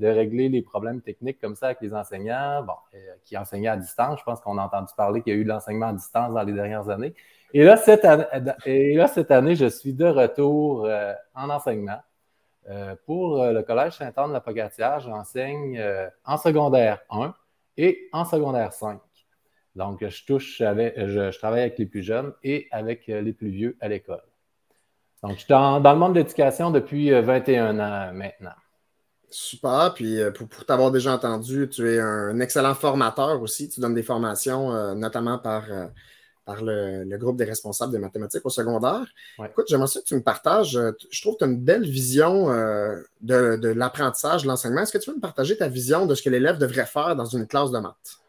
de régler les problèmes techniques comme ça avec les enseignants, bon, euh, qui enseignaient à distance. Je pense qu'on a entendu parler qu'il y a eu de l'enseignement à distance dans les dernières années. Et là, cette année, et là, cette année je suis de retour euh, en enseignement. Euh, pour le Collège Saint-Anne de la Pocatière, j'enseigne en secondaire 1 et en secondaire 5. Donc, je touche avec, je, travaille avec les plus jeunes et avec les plus vieux à l'école. Donc, je suis dans, dans le monde de l'éducation depuis 21 ans maintenant. Super. Puis euh, pour, t'avoir déjà entendu, tu es un excellent formateur aussi. Tu donnes des formations, euh, notamment par, euh, par le, groupe des responsables des mathématiques au secondaire. Écoute, j'aimerais ça que tu me partages. Je trouve que tu as une belle vision de, de l'apprentissage, de l'enseignement. Est-ce que tu veux me partager ta vision de ce que l'élève devrait faire dans une classe de maths?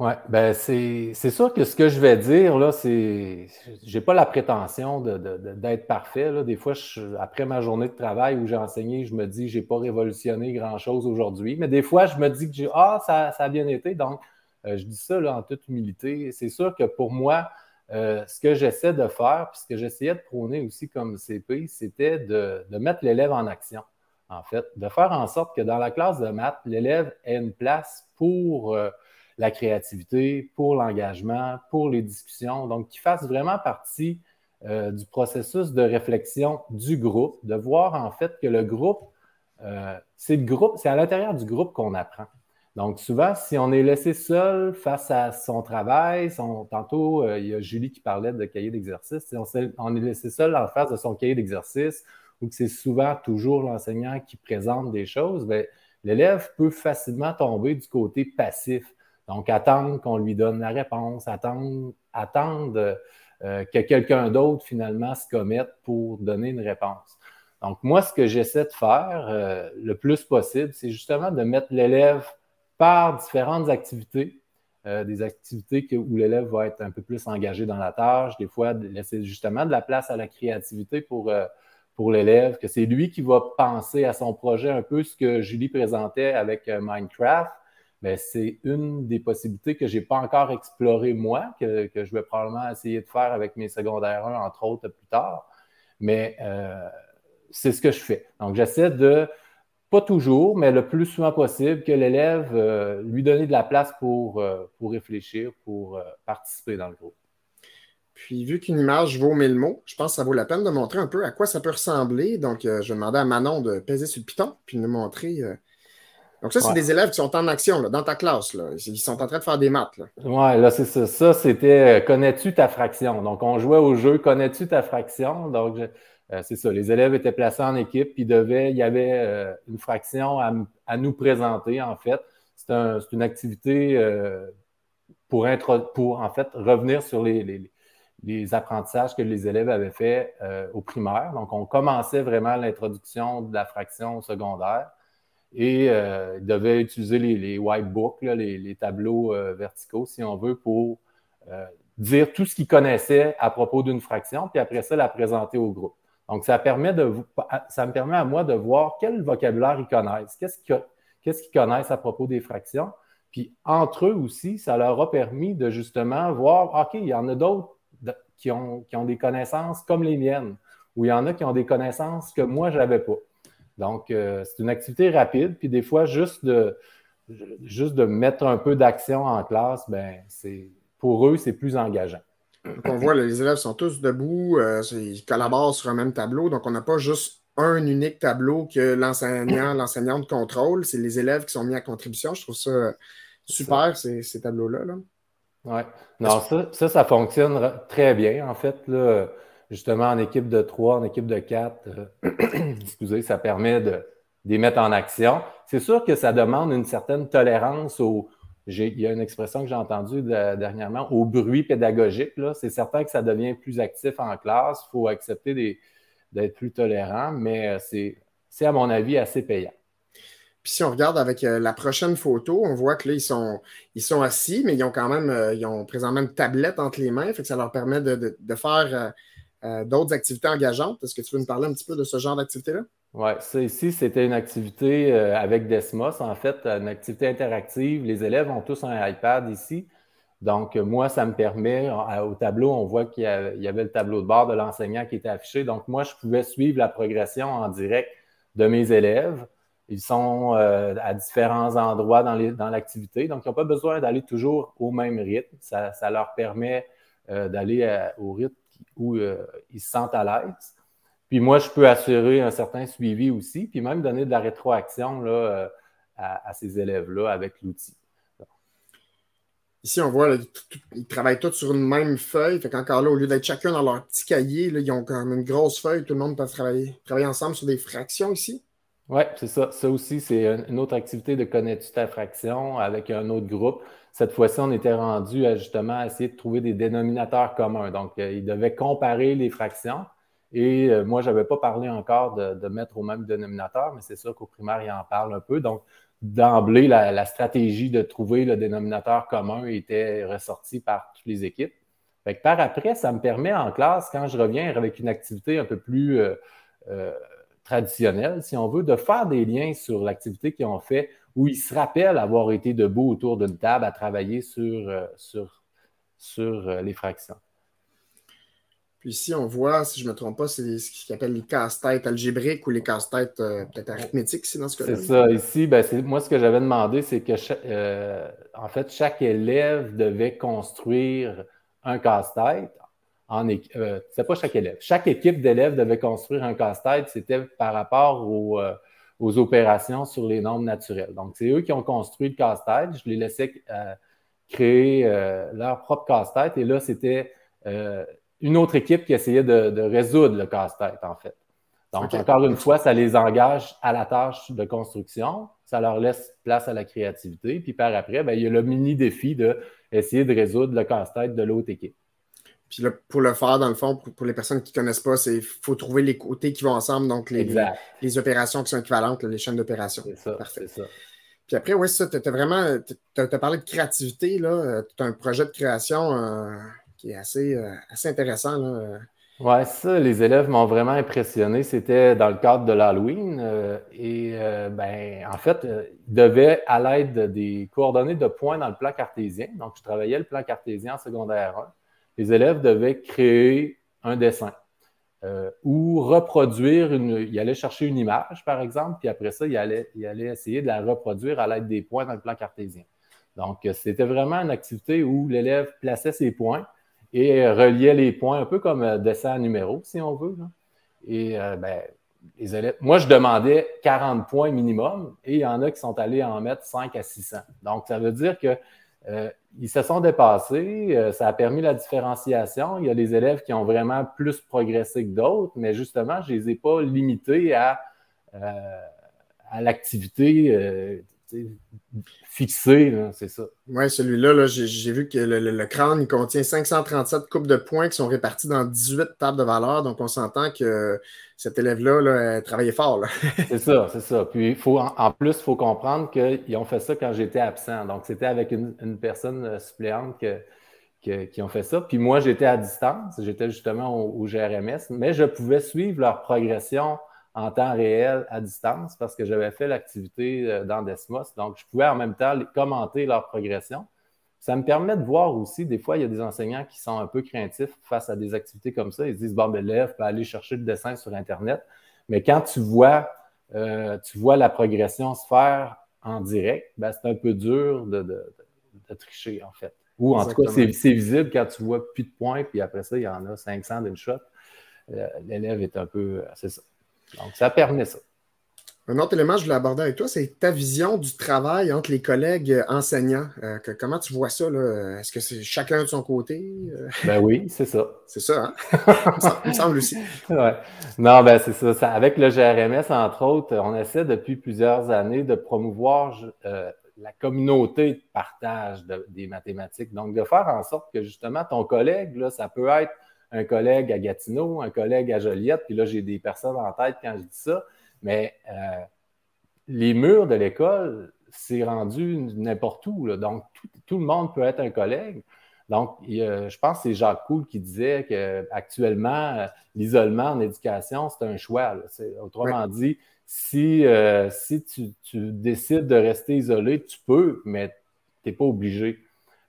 Oui, ben c'est sûr que ce que je vais dire, là, c'est. J'ai pas la prétention d'être parfait. Des fois, après ma journée de travail où j'ai enseigné, je me dis j'ai pas révolutionné grand-chose aujourd'hui. Mais des fois, je me dis que Ah, ça, a bien été. Donc, euh, je dis ça en toute humilité. C'est sûr que pour moi, euh, ce que j'essaie de faire, puis ce que j'essayais de prôner aussi comme CP, c'était de, mettre l'élève en action, en fait, de faire en sorte que dans la classe de maths, l'élève ait une place pour. Euh, la créativité, pour l'engagement, pour les discussions. Donc, qu'ils fassent vraiment partie euh, du processus de réflexion du groupe, de voir en fait que le groupe, euh, c'est le groupe, c'est à l'intérieur du groupe qu'on apprend. Donc, souvent, si on est laissé seul face à son travail, tantôt, euh, il y a Julie qui parlait de cahier d'exercice, si on, est laissé seul en face de son cahier d'exercice ou que c'est souvent toujours l'enseignant qui présente des choses, ben, l'élève peut facilement tomber du côté passif. Donc, attendre qu'on lui donne la réponse, attendre, attendre euh, que quelqu'un d'autre finalement se commette pour donner une réponse. Donc, moi, ce que j'essaie de faire euh, le plus possible, c'est justement de mettre l'élève par différentes activités, euh, des activités où l'élève va être un peu plus engagé dans la tâche, des fois de laisser justement de la place à la créativité pour, pour l'élève, que c'est lui qui va penser à son projet, un peu ce que Julie présentait avec Minecraft. Ben, c'est une des possibilités que je n'ai pas encore explorées moi, que, je vais probablement essayer de faire avec mes secondaires 1, entre autres, plus tard. Mais euh, c'est ce que je fais. Donc, j'essaie de, pas toujours, mais le plus souvent possible, que l'élève euh, lui donner de la place pour, euh, pour réfléchir, pour participer dans le groupe. Puis, vu qu'une image vaut mille mots, je pense que ça vaut la peine de montrer un peu à quoi ça peut ressembler. Donc, je vais demander à Manon de peser sur le piton, puis de nous montrer donc, ça, c'est des élèves qui sont en action dans ta classe. Là. Ils sont en train de faire des maths. Oui, là, c'est ça. Ça, c'était euh, connais-tu ta fraction? Donc, on jouait au jeu connais-tu ta fraction? Donc, euh, c'est ça. Les élèves étaient placés en équipe, puis il y avait euh, une fraction à, nous présenter, en fait. C'est une activité pour, pour, en fait, revenir sur les, les apprentissages que les élèves avaient faits au primaire. Donc, on commençait vraiment l'introduction de la fraction au secondaire et ils devaient utiliser les, whitebooks, les, les, tableaux verticaux, si on veut, pour dire tout ce qu'ils connaissaient à propos d'une fraction, puis après ça, la présenter au groupe. Donc, ça, permet de, ça me permet à moi de voir quel vocabulaire ils connaissent, qu'est-ce qu'ils connaissent à propos des fractions. Puis entre eux aussi, ça leur a permis de justement voir, OK, il y en a d'autres qui ont, qui ont des connaissances comme les miennes, ou il y en a qui ont des connaissances que moi, je n'avais pas. Donc, euh, c'est une activité rapide, puis des fois, juste de, juste de mettre un peu d'action en classe, ben, c'est, pour eux, c'est plus engageant. Donc, on voit, les élèves sont tous debout, euh, ils collaborent sur un même tableau. Donc, on n'a pas juste un unique tableau que l'enseignant, l'enseignante contrôle. C'est les élèves qui sont mis à contribution. Je trouve ça super, ces, tableaux-là. Oui. Non, ça, ça, fonctionne très bien, en fait. Justement, en équipe de trois, en équipe de quatre, euh, excusez, ça permet de, les mettre en action. C'est sûr que ça demande une certaine tolérance au, il y a une expression que j'ai entendue dernièrement, au bruit pédagogique. C'est certain que ça devient plus actif en classe. Il faut accepter d'être plus tolérant, mais euh, c'est, à mon avis, assez payant. Puis si on regarde avec euh, la prochaine photo, on voit que là, ils sont, ils sont assis, mais ils ont quand même, ils ont présentement une tablette entre les mains, fait que ça leur permet de, faire d'autres activités engageantes? Est-ce que tu veux nous parler un petit peu de ce genre d'activité-là? Oui, ça ici, c'était une activité euh, avec Desmos, en fait, une activité interactive. Les élèves ont tous un iPad ici. Donc, moi, ça me permet, au tableau, on voit qu'il y avait le tableau de bord de l'enseignant qui était affiché. Donc, moi, je pouvais suivre la progression en direct de mes élèves. Ils sont euh, à différents endroits dans l'activité. Donc, ils n'ont pas besoin d'aller toujours au même rythme. Ça, leur permet euh, d'aller au rythme où ils se sentent à l'aise. Puis moi, je peux assurer un certain suivi aussi, puis même donner de la rétroaction là, euh, à, ces élèves-là avec l'outil. Ici, on voit, ils travaillent tous sur une même feuille. Fait qu'encore là, au lieu d'être chacun dans leur petit cahier, là, ils ont comme une grosse feuille. Tout le monde peut travailler, travailler ensemble sur des fractions ici. Oui, c'est ça. Ça aussi, c'est une autre activité de connaître ta fraction avec un autre groupe. Cette fois-ci, on était rendu à justement essayer de trouver des dénominateurs communs. Donc, euh, ils devaient comparer les fractions. Et euh, moi, je n'avais pas parlé encore de, mettre au même dénominateur, mais c'est sûr qu'au primaire, il en parle un peu. Donc, d'emblée, la, stratégie de trouver le dénominateur commun était ressortie par toutes les équipes. par après, ça me permet en classe, quand je reviens avec une activité un peu plus euh, traditionnelle, si on veut, de faire des liens sur l'activité qu'ils ont fait, où ils se rappellent avoir été debout autour d'une table à travailler sur, sur les fractions. Puis ici, on voit, si je ne me trompe pas, c'est ce qu'ils appellent les casse-têtes algébriques ou les casse-têtes euh, peut-être arithmétiques, c'est dans ce cas-là. C'est ça. Ici, ben, moi, ce que j'avais demandé, c'est que euh, en fait, chaque élève devait construire un casse-tête. En euh, c'est pas chaque élève. Chaque équipe d'élèves devait construire un casse-tête. C'était par rapport aux, aux, opérations sur les nombres naturels. Donc, c'est eux qui ont construit le casse-tête. Je les laissais créer leur propre casse-tête. Et là, c'était une autre équipe qui essayait de, résoudre le casse-tête, en fait. Donc, encore une fois, ça les engage à la tâche de construction, ça leur laisse place à la créativité, puis par après, ben, il y a le mini défi d'essayer de, de résoudre le casse-tête de l'autre équipe. Puis pour le faire, dans le fond, pour, les personnes qui ne connaissent pas, c'est faut trouver les côtés qui vont ensemble, donc les, les, opérations qui sont équivalentes, les chaînes d'opérations. C'est ça. Parfait. Ça. Puis après, oui, ça, tu as vraiment, tu as, parlé de créativité, là. Tu as un projet de création. Euh, qui est assez, euh, assez intéressant. Oui, ça, les élèves m'ont vraiment impressionné. C'était dans le cadre de l'Halloween. Euh, et euh, ben, en fait, ils devaient, à l'aide des coordonnées de points dans le plan cartésien, donc je travaillais le plan cartésien en secondaire 1, les élèves devaient créer un dessin ou reproduire une. Ils allaient chercher une image, par exemple, puis après ça, ils allaient, essayer de la reproduire à l'aide des points dans le plan cartésien. Donc, c'était vraiment une activité où l'élève plaçait ses points et reliait les points, un peu comme euh, dessin à numéro, si on veut. Et euh, ben, les élèves, moi, je demandais 40 points minimum et il y en a qui sont allés en mettre 5 à 600. Donc, ça veut dire qu'ils euh, se sont dépassés, ça a permis la différenciation. Il y a des élèves qui ont vraiment plus progressé que d'autres, mais justement, je ne les ai pas limités à, à l'activité fixé, c'est ça. Oui, celui-là, j'ai vu que le, crâne il contient 537 coupes de points qui sont réparties dans 18 tables de valeur. Donc, on s'entend que cet élève-là là, travaillait fort. c'est ça, c'est ça. Puis, faut, en, plus, il faut comprendre qu'ils ont fait ça quand j'étais absent. Donc, c'était avec une, personne euh, suppléante qui ont fait ça. Puis moi, j'étais à distance, j'étais justement au, GRMS, mais je pouvais suivre leur progression en temps réel à distance parce que j'avais fait l'activité euh, dans Desmos. Donc, je pouvais en même temps commenter leur progression. Ça me permet de voir aussi, des fois, il y a des enseignants qui sont un peu craintifs face à des activités comme ça. Ils se disent, bon, ben, l'élève peut aller chercher le dessin sur Internet. Mais quand tu vois, euh, tu vois la progression se faire en direct, ben, c'est un peu dur de, tricher, en fait. Ou en tout cas, c'est visible quand tu vois plus de points, puis après ça, il y en a 500 d'une shot. Euh, l'élève est un peu. C'est ça. Donc, ça permet ça. Un autre élément que je voulais aborder avec toi, c'est ta vision du travail entre les collègues enseignants. Euh, comment tu vois ça? Est-ce que c'est chacun de son côté? Euh, ben oui, c'est ça. C'est ça, hein? il me semble aussi. Ouais. Non, ben c'est ça, Avec le GRMS, entre autres, on essaie depuis plusieurs années de promouvoir euh, la communauté de partage des mathématiques. Donc, de faire en sorte que justement ton collègue, là, ça peut être un collègue à Gatineau, un collègue à Joliette, puis là, j'ai des personnes en tête quand je dis ça, mais euh, les murs de l'école, c'est rendu n'importe où. Donc, tout, le monde peut être un collègue. Donc, je pense que c'est Jacques Coul qui disait qu'actuellement, euh, l'isolement en éducation, c'est un choix. Autrement dit, si, euh, si tu, tu, décides de rester isolé, tu peux, mais tu n'es pas obligé.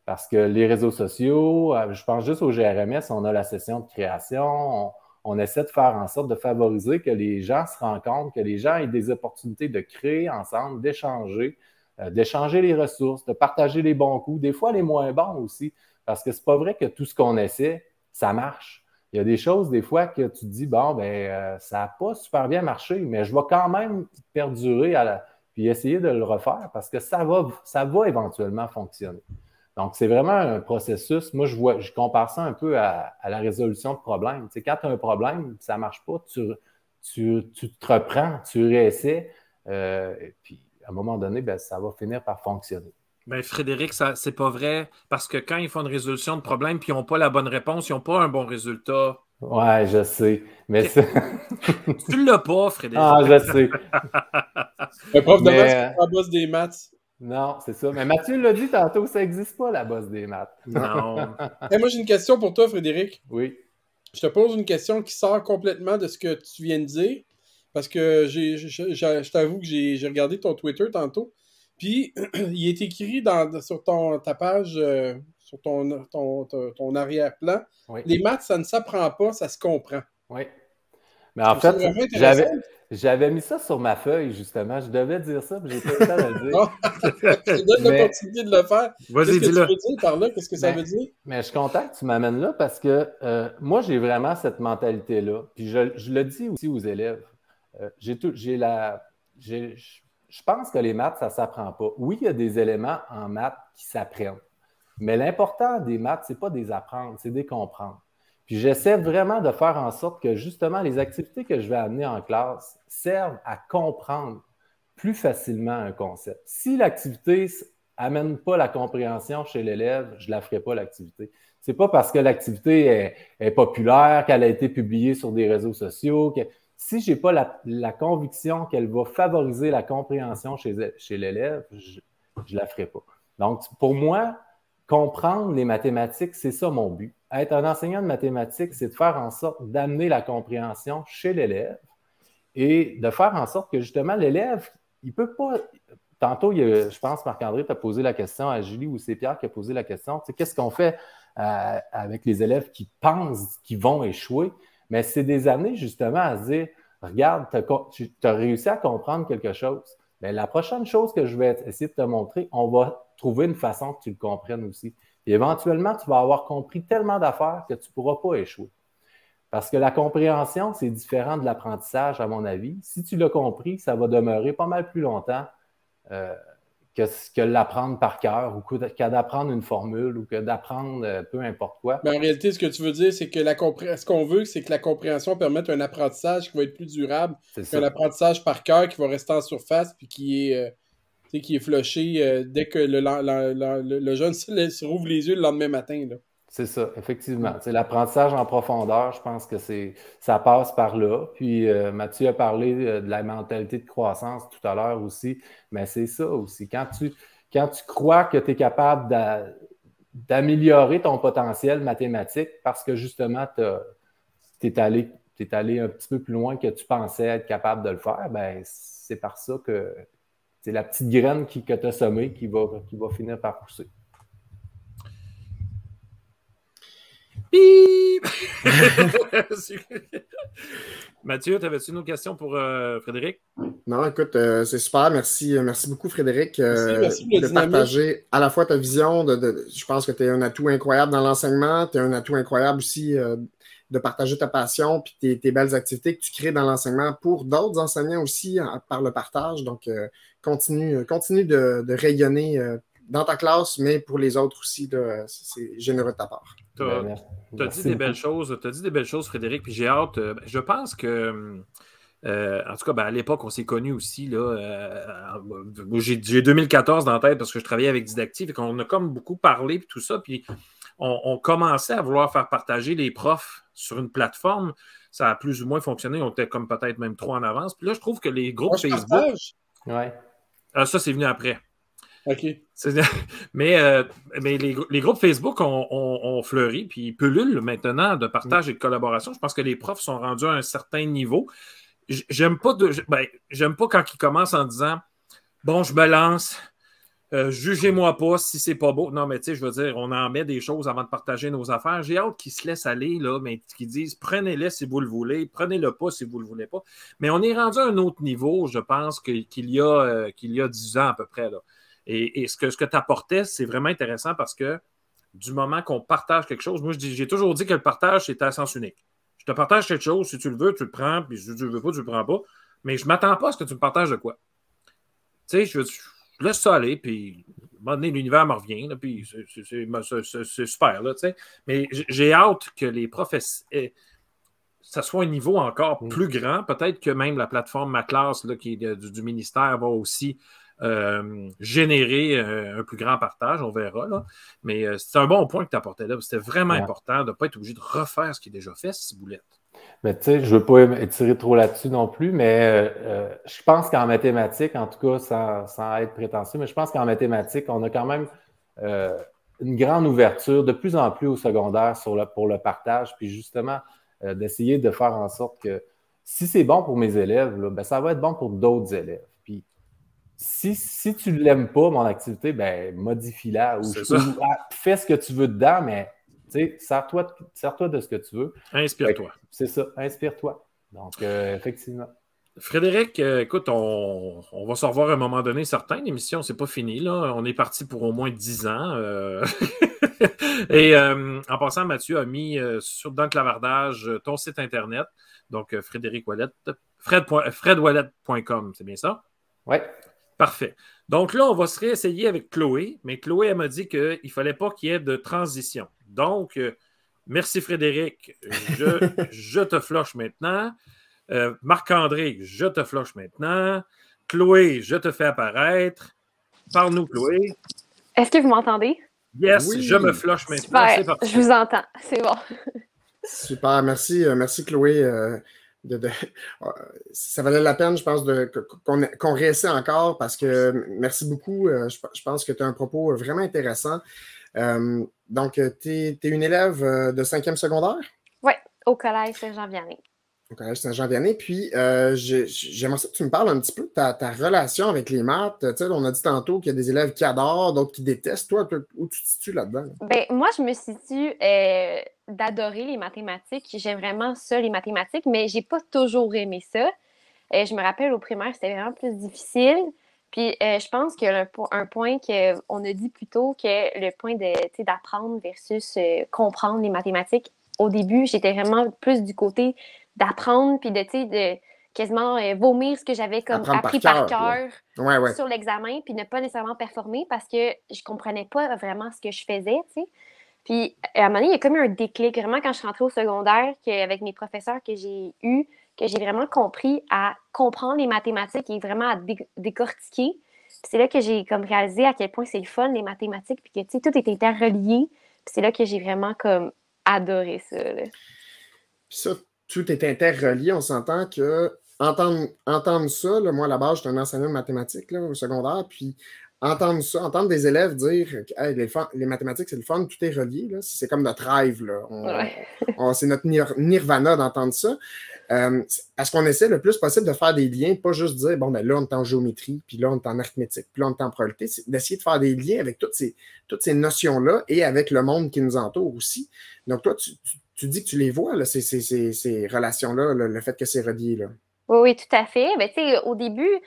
Parce que les réseaux sociaux, euh, je pense juste au GRMS, on a la session de création, on, essaie de faire en sorte de favoriser que les gens se rencontrent, que les gens aient des opportunités de créer ensemble, d'échanger, euh, d'échanger les ressources, de partager les bons coups, des fois les moins bons aussi, parce que c'est pas vrai que tout ce qu'on essaie, ça marche. Il y a des choses, des fois, que tu te dis, bon, ben, euh, ça n'a pas super bien marché, mais je vais quand même perdurer à la... puis essayer de le refaire parce que ça va, ça va éventuellement fonctionner. Donc, c'est vraiment un processus. Moi, je vois, je compare ça un peu à, la résolution de problèmes. Tu quand tu as un problème, ça ne marche pas, tu, tu, te reprends, tu réessais, euh, et puis à un moment donné, ben, ça va finir par fonctionner. Ben, Frédéric, ça, c'est pas vrai parce que quand ils font une résolution de problème puis ils n'ont pas la bonne réponse, ils n'ont pas un bon résultat. Ouais, je sais. Mais tu l'as pas, Frédéric. Ah, je sais. Le prof de maths, la bosse des maths. Non, c'est ça. Mais Mathieu l'a dit tantôt, ça n'existe pas la bosse des maths. Non. moi, j'ai une question pour toi, Frédéric. Oui. Je te pose une question qui sort complètement de ce que tu viens de dire. Parce que j'ai, je, t'avoue que j'ai, regardé ton Twitter tantôt. Puis, il est écrit dans, sur ton, ta page, euh, sur ton, ton, arrière-plan. Les maths, ça ne s'apprend pas, ça se comprend. Oui. Mais en fait, j'avais, j'avais mis ça sur ma feuille, justement. Je devais dire ça, mais j'ai pas le temps de le dire. je te donne l'opportunité de le faire. Vas-y, dis-le. Qu'est-ce que tu veux dire par là? Qu'est-ce que ça ben, veut dire? Mais je suis content que tu m'amènes là parce que euh, moi, j'ai vraiment cette mentalité-là. Puis je, le dis aussi aux élèves. Euh, j'ai tout, j'ai la. je pense que les maths, ça ne s'apprend pas. Oui, il y a des éléments en maths qui s'apprennent. Mais l'important des maths, ce n'est pas des apprendre, c'est des comprendre. Puis j'essaie vraiment de faire en sorte que justement les activités que je vais amener en classe servent à comprendre plus facilement un concept. Si l'activité amène pas la compréhension chez l'élève, je ne la ferai pas l'activité. Ce n'est pas parce que l'activité est, populaire, qu'elle a été publiée sur des réseaux sociaux, que si je n'ai pas la, conviction qu'elle va favoriser la compréhension chez, chez l'élève, je ne la ferai pas. Donc, pour moi, comprendre les mathématiques, c'est ça mon but être un enseignant de mathématiques, c'est de faire en sorte d'amener la compréhension chez l'élève et de faire en sorte que justement l'élève, il ne peut pas. Tantôt, je pense, Marc-André, tu as posé la question à Julie ou c'est Pierre qui a posé la question. qu'est-ce qu'on fait euh, avec les élèves qui pensent qu'ils vont échouer? Mais c'est des années justement à se dire regarde, tu as réussi à comprendre quelque chose. Mais la prochaine chose que je vais essayer de te montrer, on va trouver une façon que tu le comprennes aussi. Éventuellement, tu vas avoir compris tellement d'affaires que tu ne pourras pas échouer. Parce que la compréhension, c'est différent de l'apprentissage, à mon avis. Si tu l'as compris, ça va demeurer pas mal plus longtemps euh, que, que l'apprendre par cœur ou qu'à d'apprendre une formule ou que d'apprendre euh, peu importe quoi. Mais en réalité, ce que tu veux dire, c'est que la ce qu'on veut, c'est que la compréhension permette un apprentissage qui va être plus durable qu'un apprentissage par cœur qui va rester en surface puis qui est. Euh, qui est flushé dès que le, le, jeune se, rouvre les yeux le lendemain matin. C'est ça, effectivement. C'est l'apprentissage en profondeur, je pense que c'est ça passe par là. Puis Mathieu a parlé de la mentalité de croissance tout à l'heure aussi, mais c'est ça aussi. Quand tu, quand tu crois que tu es capable d'améliorer ton potentiel mathématique parce que justement, tu es allé, allé un petit peu plus loin que tu pensais être capable de le faire, ben, c'est par ça que c'est la petite graine qui, que tu as semée qui va, qui va finir par pousser. Mathieu, avais-tu une question pour euh, Frédéric? Non, écoute, euh, c'est super. Merci, euh, merci beaucoup, Frédéric, de partager à la fois ta vision. De, je pense que tu es un atout incroyable dans l'enseignement. Tu es un atout incroyable aussi de partager ta passion puis tes, belles activités que tu crées dans l'enseignement pour d'autres enseignants aussi par le partage. Donc, continue, continue de, rayonner dans ta classe, mais pour les autres aussi. C'est généreux de ta part. Tu as, ben, dit des belles choses, as dit des belles choses, Frédéric, puis j'ai hâte. Euh, ben, je pense que. Euh, en tout cas, ben, à l'époque, on s'est connus aussi. Là, euh, j'ai, 2014 dans la tête parce que je travaillais avec Didactif et qu'on a comme beaucoup parlé et tout ça. Puis on, commençait à vouloir faire partager les profs sur une plateforme. Ça a plus ou moins fonctionné. On était comme peut-être même trop en avance. Puis là, je trouve que les groupes Facebook. Ouais. Ah, ça, c'est venu après. OK. Mais, euh, mais les, groupes Facebook ont, fleuri, puis ils pullulent maintenant de partage et de collaboration. Je pense que les profs sont rendus à un certain niveau. J'aime pas, de, ben, j'aime pas quand ils commencent en disant Bon, je me lance, euh, jugez-moi pas si c'est pas beau. Non, mais tu sais, je veux dire, on en met des choses avant de partager nos affaires. J'ai hâte qu'ils se laissent aller, là, mais qu'ils disent prenez-les si vous le voulez, prenez-le pas si vous le voulez pas. Mais on est rendu à un autre niveau, je pense, qu'il y, a, euh, qu'il y a 10 ans à peu près. Là. Et, ce que, ce que tu apportais, c'est vraiment intéressant parce que du moment qu'on partage quelque chose, moi, j'ai toujours dit que le partage, c'est à sens unique. Je te partage quelque chose, si tu le veux, tu le prends, puis si tu le veux pas, tu le prends pas. Mais je m'attends pas à ce que tu me partages de quoi. Tu sais, je, laisse ça aller, puis à un moment donné, l'univers me revient, puis c'est super, là, tu sais. Mais j'ai hâte que les professeurs ça soit un niveau encore mm. plus grand. Peut-être que même la plateforme Ma Classe, là, qui est du, ministère, va aussi euh, générer euh, un plus grand partage, on verra. Là. Mais euh, c'est un bon point que tu apportais là. C'était vraiment important de ne pas être obligé de refaire ce qui est déjà fait, Ciboulette. Mais tu sais, je ne veux pas étirer trop là-dessus non plus, mais je pense qu'en mathématiques, en tout cas, sans, être prétentieux, mais je pense qu'en mathématiques, on a quand même une grande ouverture de plus en plus au secondaire sur le, pour le partage, puis justement d'essayer de faire en sorte que si c'est bon pour mes élèves, ben, ça va être bon pour d'autres élèves. Si, si tu ne l'aimes pas, mon activité, ben, modifie-la ou, ah, fais ce que tu veux dedans, mais sers-toi de ce que tu veux. Inspire-toi. C'est ça, inspire-toi. Donc, euh, effectivement. Frédéric, euh, écoute, on, va se revoir à un moment donné, certain. L'émission, c'est pas fini. Là. On est parti pour au moins 10 ans. Euh. Et en passant, Mathieu a mis sur, dans le clavardage ton site Internet. Donc, Frédéric Wallet, fredwallet.com, c'est bien ça? Oui. Parfait. Donc là, on va se réessayer avec Chloé, mais Chloé, elle m'a dit qu'il ne fallait pas qu'il y ait de transition. Donc, euh, merci Frédéric, je, te floche maintenant. Euh, Marc-André, je te floche maintenant. Chloé, je te fais apparaître. Parle-nous, Chloé. Est-ce que vous m'entendez? Yes, je me floche maintenant. Super, je vous entends. C'est bon. Super, merci, euh, merci Chloé ça valait la peine, je pense, qu'on réessaie encore parce que merci beaucoup. Euh, je, pense que tu as un propos vraiment intéressant. Euh, donc, tu es, une élève euh, de cinquième secondaire? Oui, au Collège Saint-Jean-Vianney au Collège Saint-Jean-Vianney. Puis, euh, j'aimerais que tu me parles un petit peu de ta, relation avec les maths. Tu sais, on a dit tantôt qu'il y a des élèves qui adorent, d'autres qui détestent. Toi, où tu te situes là-dedans? Ben, moi, je me situe euh, d'adorer les mathématiques. J'aime vraiment ça, les mathématiques, mais j'ai pas toujours aimé ça. Euh, je me rappelle au primaire, c'était vraiment plus difficile. Puis je pense que un point qu'on a dit plus tôt, que le point d'apprendre versus comprendre les mathématiques, au début, j'étais vraiment plus du côté d'apprendre, puis de, de quasiment euh, vomir ce que j'avais comme appris par cœur sur l'examen, puis ne pas nécessairement performer parce que je comprenais pas vraiment ce que je faisais, tu sais. Puis à un moment donné, il y a comme eu un déclic, vraiment, quand je suis rentrée au secondaire, avec mes professeurs que j'ai eus, que j'ai vraiment compris à comprendre les mathématiques et vraiment à décortiquer. c'est là que j'ai comme réalisé à quel point c'est fun, les mathématiques, puis que tout est interrelié. C'est là que j'ai vraiment comme adoré ça. Tout est interrelié. On s'entend que entendre, entendre ça, moi à la base, j'étais un enseignant de mathématiques là, au secondaire, puis entendre ça, entendre des élèves dire que les, mathématiques, c'est le fun, tout est relié, c'est comme notre rêve. Là. c'est notre nirvana d'entendre ça. Euh, parce qu'on essaie le plus possible de faire des liens, pas juste dire, bon, ben là, on est en géométrie, puis là, on est en arithmétique, puis là, on est en probabilité, c'est d'essayer de faire des liens avec toutes ces, toutes ces notions-là et avec le monde qui nous entoure aussi. Donc, toi, tu, tu, dis que tu les vois, là, ces, ces, ces, relations-là, le fait que c'est relié. Là. Oui, oui, tout à fait. Ben, au début,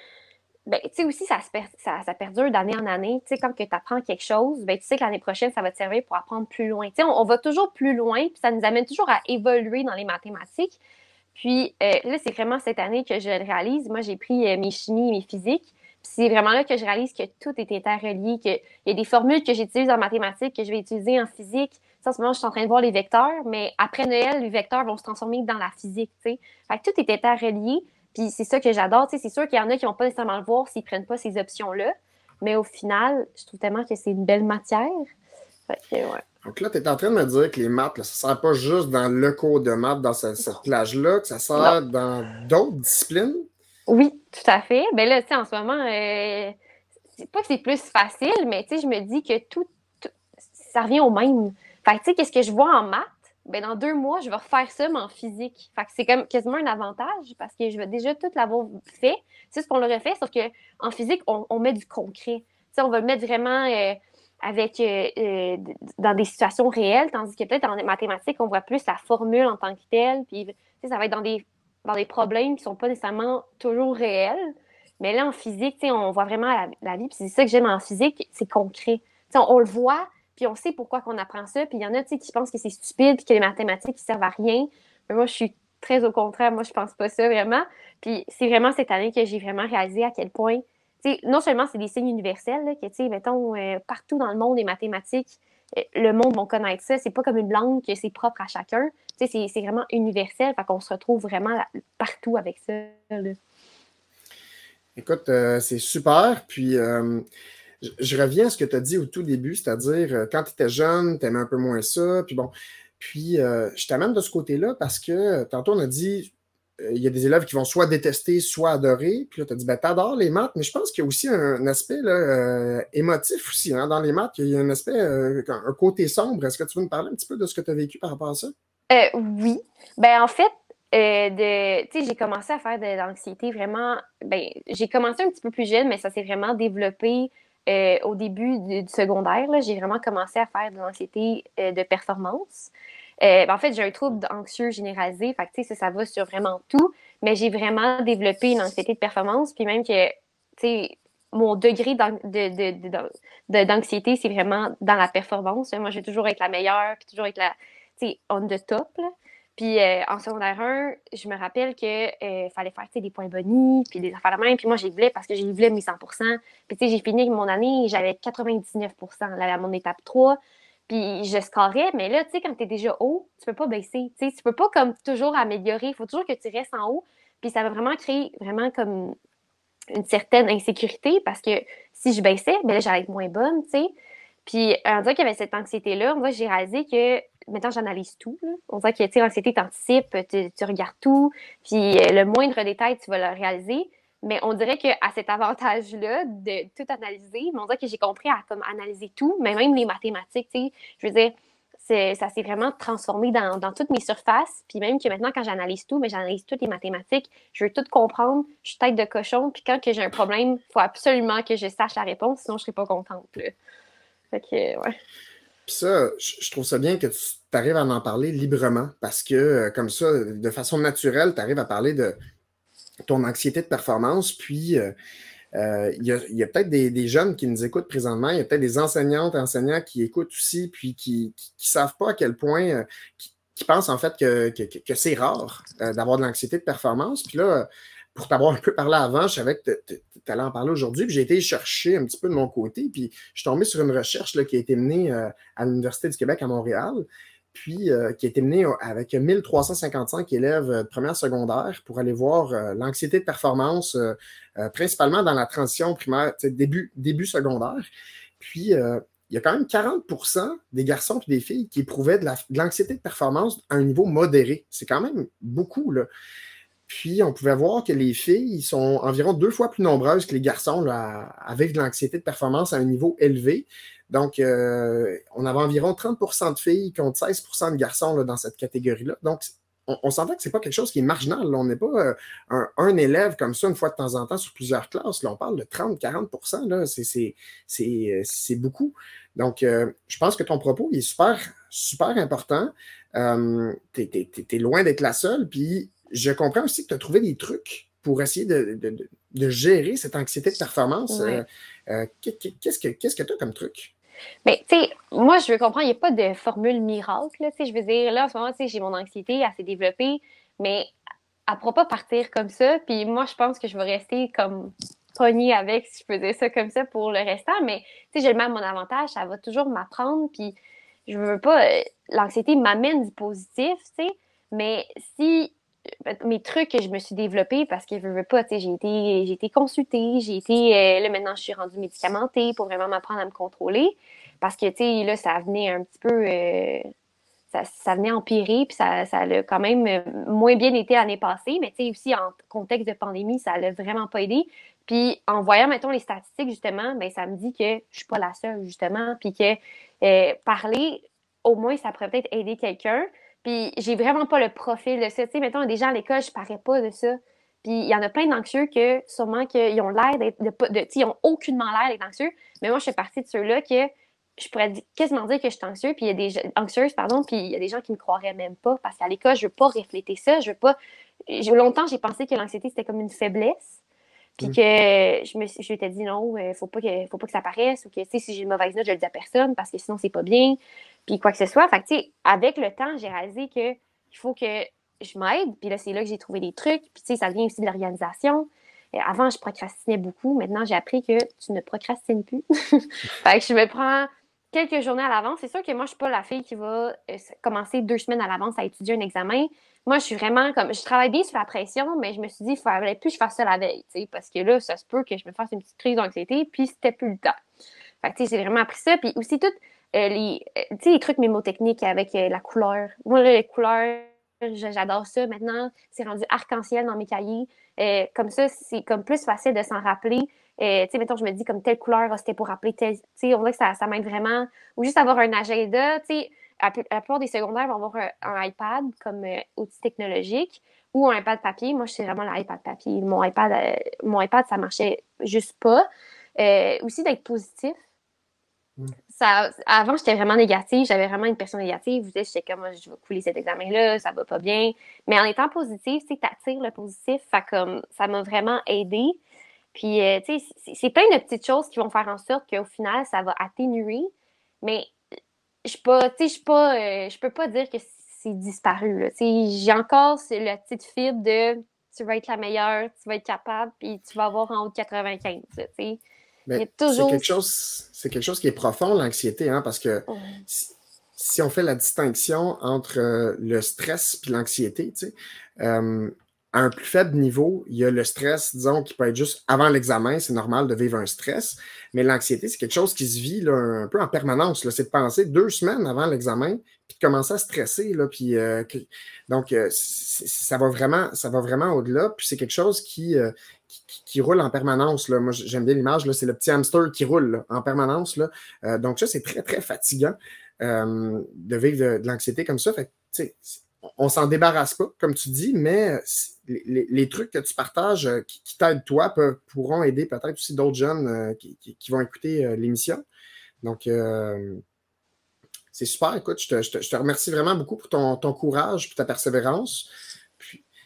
ben, tu sais aussi, ça, ça, ça, perdure d'année en année. Tu sais, quand tu apprends quelque chose, ben, tu sais que l'année prochaine, ça va te servir pour apprendre plus loin. Tu sais, on, va toujours plus loin, puis ça nous amène toujours à évoluer dans les mathématiques. Puis euh, là, c'est vraiment cette année que je le réalise. Moi, j'ai pris euh, mes chimies et mes physiques. Puis c'est vraiment là que je réalise que tout est interrelié, qu'il y a des formules que j'utilise en mathématiques que je vais utiliser en physique. Ça, en ce moment, je suis en train de voir les vecteurs, mais après Noël, les vecteurs vont se transformer dans la physique. Fait que tout est interrelié. Puis c'est ça que j'adore. C'est sûr qu'il y en a qui vont pas nécessairement le voir s'ils prennent pas ces options-là. Mais au final, je trouve tellement que c'est une belle matière. Donc là, tu es en train de me dire que les maths, ça ne sert pas juste dans le cours de maths, dans cette, plage-là, que ça sert dans d'autres disciplines? Oui, tout à fait. Ben là, tu sais, en ce moment, euh, c'est pas que c'est plus facile, mais tu sais, je me dis que tout, ça revient au même. Fait tu sais, qu'est-ce que je vois en maths? Ben dans deux mois, je vais refaire ça, mais en physique. C'est comme quasiment un avantage parce que je vais déjà tout l'avoir fait. C'est ce qu'on l'aurait fait, sauf qu'en physique, on, met du concret. on va le mettre vraiment euh, avec euh, euh, dans des situations réelles, tandis que peut-être les mathématiques, on voit plus la formule en tant que telle. Puis ça va être dans des, dans des problèmes qui ne sont pas nécessairement toujours réels. Mais là, en physique, on voit vraiment la, vie. Puis c'est ça que j'aime en physique, c'est concret. on, on le voit, puis on sait pourquoi qu'on apprend ça. Puis il y en a qui pensent que c'est stupide puis que les mathématiques ne servent à rien. Mais moi, je suis très au contraire. Moi, je pense pas ça vraiment. Puis c'est vraiment cette année que j'ai vraiment réalisé à quel point, non seulement c'est des signes universels, là, que, tu sais, mettons, euh, partout dans le monde, les mathématiques, euh, le monde va connaître ça. C'est pas comme une langue que c'est propre à chacun. Tu sais, c'est vraiment universel. Fait qu'on se retrouve vraiment partout avec ça. Écoute, euh, c'est super. Puis je, reviens à ce que tu as dit au tout début, c'est-à-dire euh, quand tu étais jeune, tu aimais un peu moins ça. Puis bon, puis euh, je t'amène de ce côté-là parce que euh, tantôt on a dit il y a des élèves qui vont soit détester, soit adorer. Puis là, tu as dit, ben, t'adores les maths, mais je pense qu'il y a aussi un, aspect là, émotif aussi hein, dans les maths. Il y a un aspect, un côté sombre. Est-ce que tu veux me parler un petit peu de ce que tu as vécu par rapport à ça? oui. Ben, en fait, de, j'ai commencé à faire de l'anxiété vraiment. Ben, j'ai commencé un petit peu plus jeune, mais ça s'est vraiment développé euh, au début du, secondaire, j'ai vraiment commencé à faire de l'anxiété euh, de performance. Euh, ben, en fait, j'ai un trouble anxieux généralisé, fait ça, ça va sur vraiment tout, mais j'ai vraiment développé une anxiété de performance, puis même que, mon degré d'anxiété, c'est vraiment dans la performance. Moi, je vais toujours être la meilleure, puis toujours être la, on the top. Puis euh, en secondaire 1, je me rappelle qu'il euh, fallait faire des points bonus, puis des affaires de même. Puis moi, j'ai voulu parce que j'ai voulu mes 100 Puis tu j'ai fini mon année, j'avais 99 là, à mon étape 3. Puis je scorais, mais là, tu sais, quand tu es déjà haut, tu peux pas baisser. Tu sais, tu peux pas comme toujours améliorer. Il faut toujours que tu restes en haut. Puis ça va vraiment créer vraiment comme une certaine insécurité parce que si je baissais, ben là, j'allais être moins bonne, tu sais. Puis, en disant qu'il y avait cette anxiété-là, moi, j'ai réalisé que maintenant, j'analyse tout. On dirait que, tu l'anxiété, t'anticipes, tu, tu regardes tout, puis euh, le moindre détail, tu vas le réaliser. Mais on dirait qu'à cet avantage-là de tout analyser, mais on dirait que j'ai compris à comme analyser tout, mais même les mathématiques, tu sais, je veux dire, ça s'est vraiment transformé dans, toutes mes surfaces. Puis même que maintenant, quand j'analyse tout, mais j'analyse toutes les mathématiques, je veux tout comprendre, je suis tête de cochon, puis quand j'ai un problème, il faut absolument que je sache la réponse, sinon je ne serai pas contente. Fait que, ouais. Puis ça, je trouve ça bien que tu arrives à en parler librement parce que, euh, comme ça, de façon naturelle, tu arrives à parler de ton anxiété de performance. Puis, euh, euh, il y a, peut-être des, jeunes qui nous écoutent présentement. Il y a peut-être des enseignantes enseignants qui écoutent aussi, puis qui ne savent pas à quel point, qui, pensent en fait que c'est rare d'avoir de l'anxiété de performance. Puis là, pour t'avoir un peu parlé avant, je savais que tu allais en parler aujourd'hui, puis j'ai été chercher un petit peu de mon côté, puis je suis tombé sur une recherche qui a été menée euh, à l'Université du Québec à Montréal. puis qui a été menée avec 1355 élèves de première secondaire pour aller voir l'anxiété de performance, principalement dans la transition primaire, début, début secondaire. Puis, il y a quand même 40% des garçons et des filles qui éprouvaient de l'anxiété de, de, performance à un niveau modéré. C'est quand même beaucoup. Là. Puis, on pouvait voir que les filles sont environ deux fois plus nombreuses que les garçons avec de l'anxiété de performance à un niveau élevé. Donc, euh, on avait environ 30% de filles contre 16% de garçons dans cette catégorie-là. Donc, on, on sentait que ce n'est pas quelque chose qui est marginal. On n'est pas euh, un, élève comme ça une fois de temps en temps sur plusieurs classes. Là, on parle de 30-40% C'est beaucoup. Donc, je pense que ton propos est super, super important. tu es, loin d'être la seule. Puis, je comprends aussi que tu as trouvé des trucs pour essayer de, gérer cette anxiété de performance. Euh, euh, qu'est-ce que tu as comme truc? Mais, tu sais, moi, je veux comprendre, il n'y a pas de formule miracle. je veux dire, là, en ce moment, j'ai mon anxiété, elle s'est développée, mais elle ne pourra pas partir comme ça. Puis moi, je pense que je vais rester comme pognée avec, si je faisais ça comme ça pour le restant. Mais, tu sais, je le mets à mon avantage, ça va toujours m'apprendre. Puis, je veux pas. Euh, l'anxiété m'amène du positif, tu sais. Mais si mes trucs que je me suis développée parce que je veux pas, j'ai été, j'ai été consultée, j'ai été, euh, là maintenant je suis rendue médicamentée pour vraiment m'apprendre à me contrôler parce que, tu sais, là, ça venait un petit peu, euh, ça, ça, venait empirer puis ça, ça a quand même moins bien été l'année passée, mais tu sais, aussi en contexte de pandémie, ça l'a vraiment pas aidé. Puis en voyant, mettons, les statistiques, justement, ben ça me dit que je suis pas la seule, justement, puis que parler, au moins, ça pourrait peut-être aider quelqu'un. Puis j'ai vraiment pas le profil de ça. Tu sais, mettons, des gens à l'école, je parais pas de ça. Puis il y en a plein d'anxieux que sûrement qu'ils ont l'air d'être de, de, ils ont aucunement l'air d'être anxieux. Mais moi, je fais partie de ceux-là que je pourrais quasiment dire que je suis anxieux, puis il y a des anxieuse, pardon, puis il y a des gens qui me croiraient même pas parce qu'à l'école, je veux pas refléter ça, je veux pas longtemps j'ai pensé que l'anxiété c'était comme une faiblesse. Puis mm. que je me je m'étais dit non, il faut pas que faut pas que ça paraisse ou que si j'ai une mauvaise note, je le dis à personne parce que sinon c'est pas bien puis quoi que ce soit. Fait que, tu sais, avec le temps, j'ai réalisé qu'il faut que je m'aide. Puis là, c'est là que j'ai trouvé des trucs. Puis, tu sais, ça vient aussi de l'organisation. Avant, je procrastinais beaucoup. Maintenant, j'ai appris que tu ne procrastines plus. fait que je me prends quelques journées à l'avance. C'est sûr que moi, je suis pas la fille qui va euh, commencer deux semaines à l'avance à étudier un examen. Moi, je suis vraiment comme. Je travaille bien sous la pression, mais je me suis dit, il fallait plus que je fasse ça la veille, parce que là, ça se peut que je me fasse une petite crise d'anxiété, puis c'était plus le temps. Fait que, j'ai vraiment appris ça. Puis aussi, tout euh, les, euh, les trucs mémotechniques avec euh, la couleur. Moi, les couleurs, j'adore ça. Maintenant, c'est rendu arc-en-ciel dans mes cahiers. comme ça, c'est comme plus facile de s'en rappeler. Euh, tu sais, mettons, je me dis comme telle couleur, ah, c'était pour rappeler tel. Tu sais, on voit que ça, ça m'aide vraiment. Ou juste avoir un agenda. Tu sais, la, plupart des secondaires vont avoir un, iPad comme outil technologique ou un iPad papier. Moi, je suis vraiment l'iPad papier. Mon iPad, mon iPad, ça marchait juste pas. aussi d'être positif avant, j'étais vraiment négative. J'avais vraiment une personne négative. Vous j'étais comme, je vais couler cet examen-là, ça va pas bien. Mais en étant positive, tu attires le positif. Fait comme, ça m'a vraiment aidé. Puis, euh, tu sais, c'est plein de petites choses qui vont faire en sorte qu'au final, ça va atténuer. Mais je pas, tu sais, je pas, euh, je peux pas dire que c'est disparu. J'ai encore la petite fibre de tu vas être la meilleure, tu vas être capable, puis tu vas avoir en haut de 95. sais c'est quelque chose, c'est quelque chose qui est profond, l'anxiété, hein, parce que si, on fait la distinction entre euh, le stress et l'anxiété, tu sais, euh, à un plus faible niveau, il y a le stress, disons, qui peut être juste avant l'examen, c'est normal de vivre un stress, mais l'anxiété, c'est quelque chose qui se vit un peu en permanence. C'est de penser deux semaines avant l'examen, puis de commencer à stresser. Là, puis, euh, donc, ça va vraiment, ça va vraiment au-delà, puis c'est quelque chose qui, qui, roule en permanence. Là. Moi, j'aime bien l'image, c'est le petit hamster qui roule en permanence. Là. Euh, donc, ça, c'est très, très fatigant euh, de vivre de, l'anxiété comme ça. Fait on s'en débarrasse pas, comme tu dis, mais les, trucs que tu partages euh, qui, t'aident toi pourront aider peut-être aussi d'autres jeunes qui, vont écouter l'émission. Donc, c'est super. Écoute, je te, remercie vraiment beaucoup pour ton, courage et ta persévérance.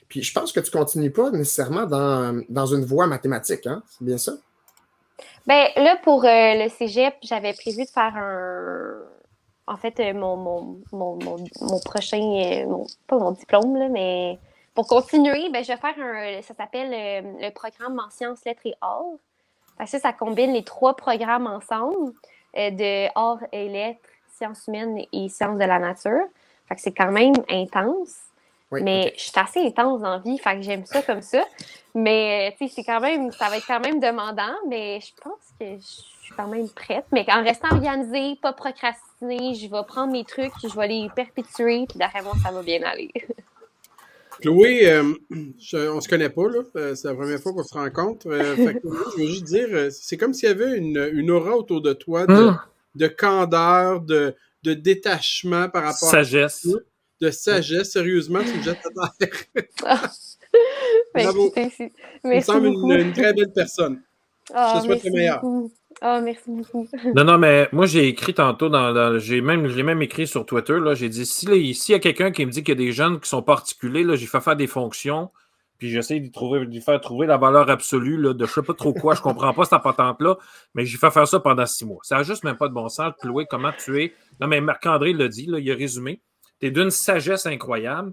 Puis je pense que tu ne continues pas nécessairement dans, une voie mathématique, hein? C'est bien ça? Bien, là, pour euh, le cégep, j'avais prévu de faire un. En fait, euh, mon, mon, prochain. Euh, pas mon diplôme, là, mais pour continuer, ben, je vais faire un. Ça s'appelle le programme en sciences, lettres et arts. ça, ça combine les trois programmes ensemble de arts et lettres, sciences humaines et sciences de la nature. Fait que c'est quand même intense. mais je suis assez intense dans la vie, fait que j'aime ça comme ça. Mais tu sais, c'est quand même, ça va être quand même demandant, mais je pense que je suis quand même prête. Mais en restant organisée, pas procrastiner, je vais prendre mes trucs, je vais les perpétuer, puis derrière moi, ça va bien aller. Chloé, euh, on se connaît pas, là. Euh, c'est la première fois qu'on se rencontre. Euh, je veux juste dire, c'est comme s'il y avait une, aura autour de toi de, de candeur, de, de détachement par rapport sagesse. à de sagesse. Sérieusement, tu me jettes à terre. Bravo. Tu sembles une, très belle personne. je te souhaite le meilleur. Oh, merci beaucoup. non, non, mais moi, j'ai écrit tantôt, dans, j'ai même, même écrit sur Twitter, là, j'ai dit, si s'il y a quelqu'un qui me dit qu'il y a des jeunes qui sont particuliers, là, j'ai fait faire des fonctions, puis j'essaie de, trouver, de faire trouver la valeur absolue là, de je sais pas trop quoi, je comprends pas cette patente-là, mais j'ai fait faire ça pendant six mois. Ça n'a juste même pas de bon sens. Chloé, comment tu es? Non, mais Marc-André l'a dit, là, il a résumé. Tu es d'une sagesse incroyable.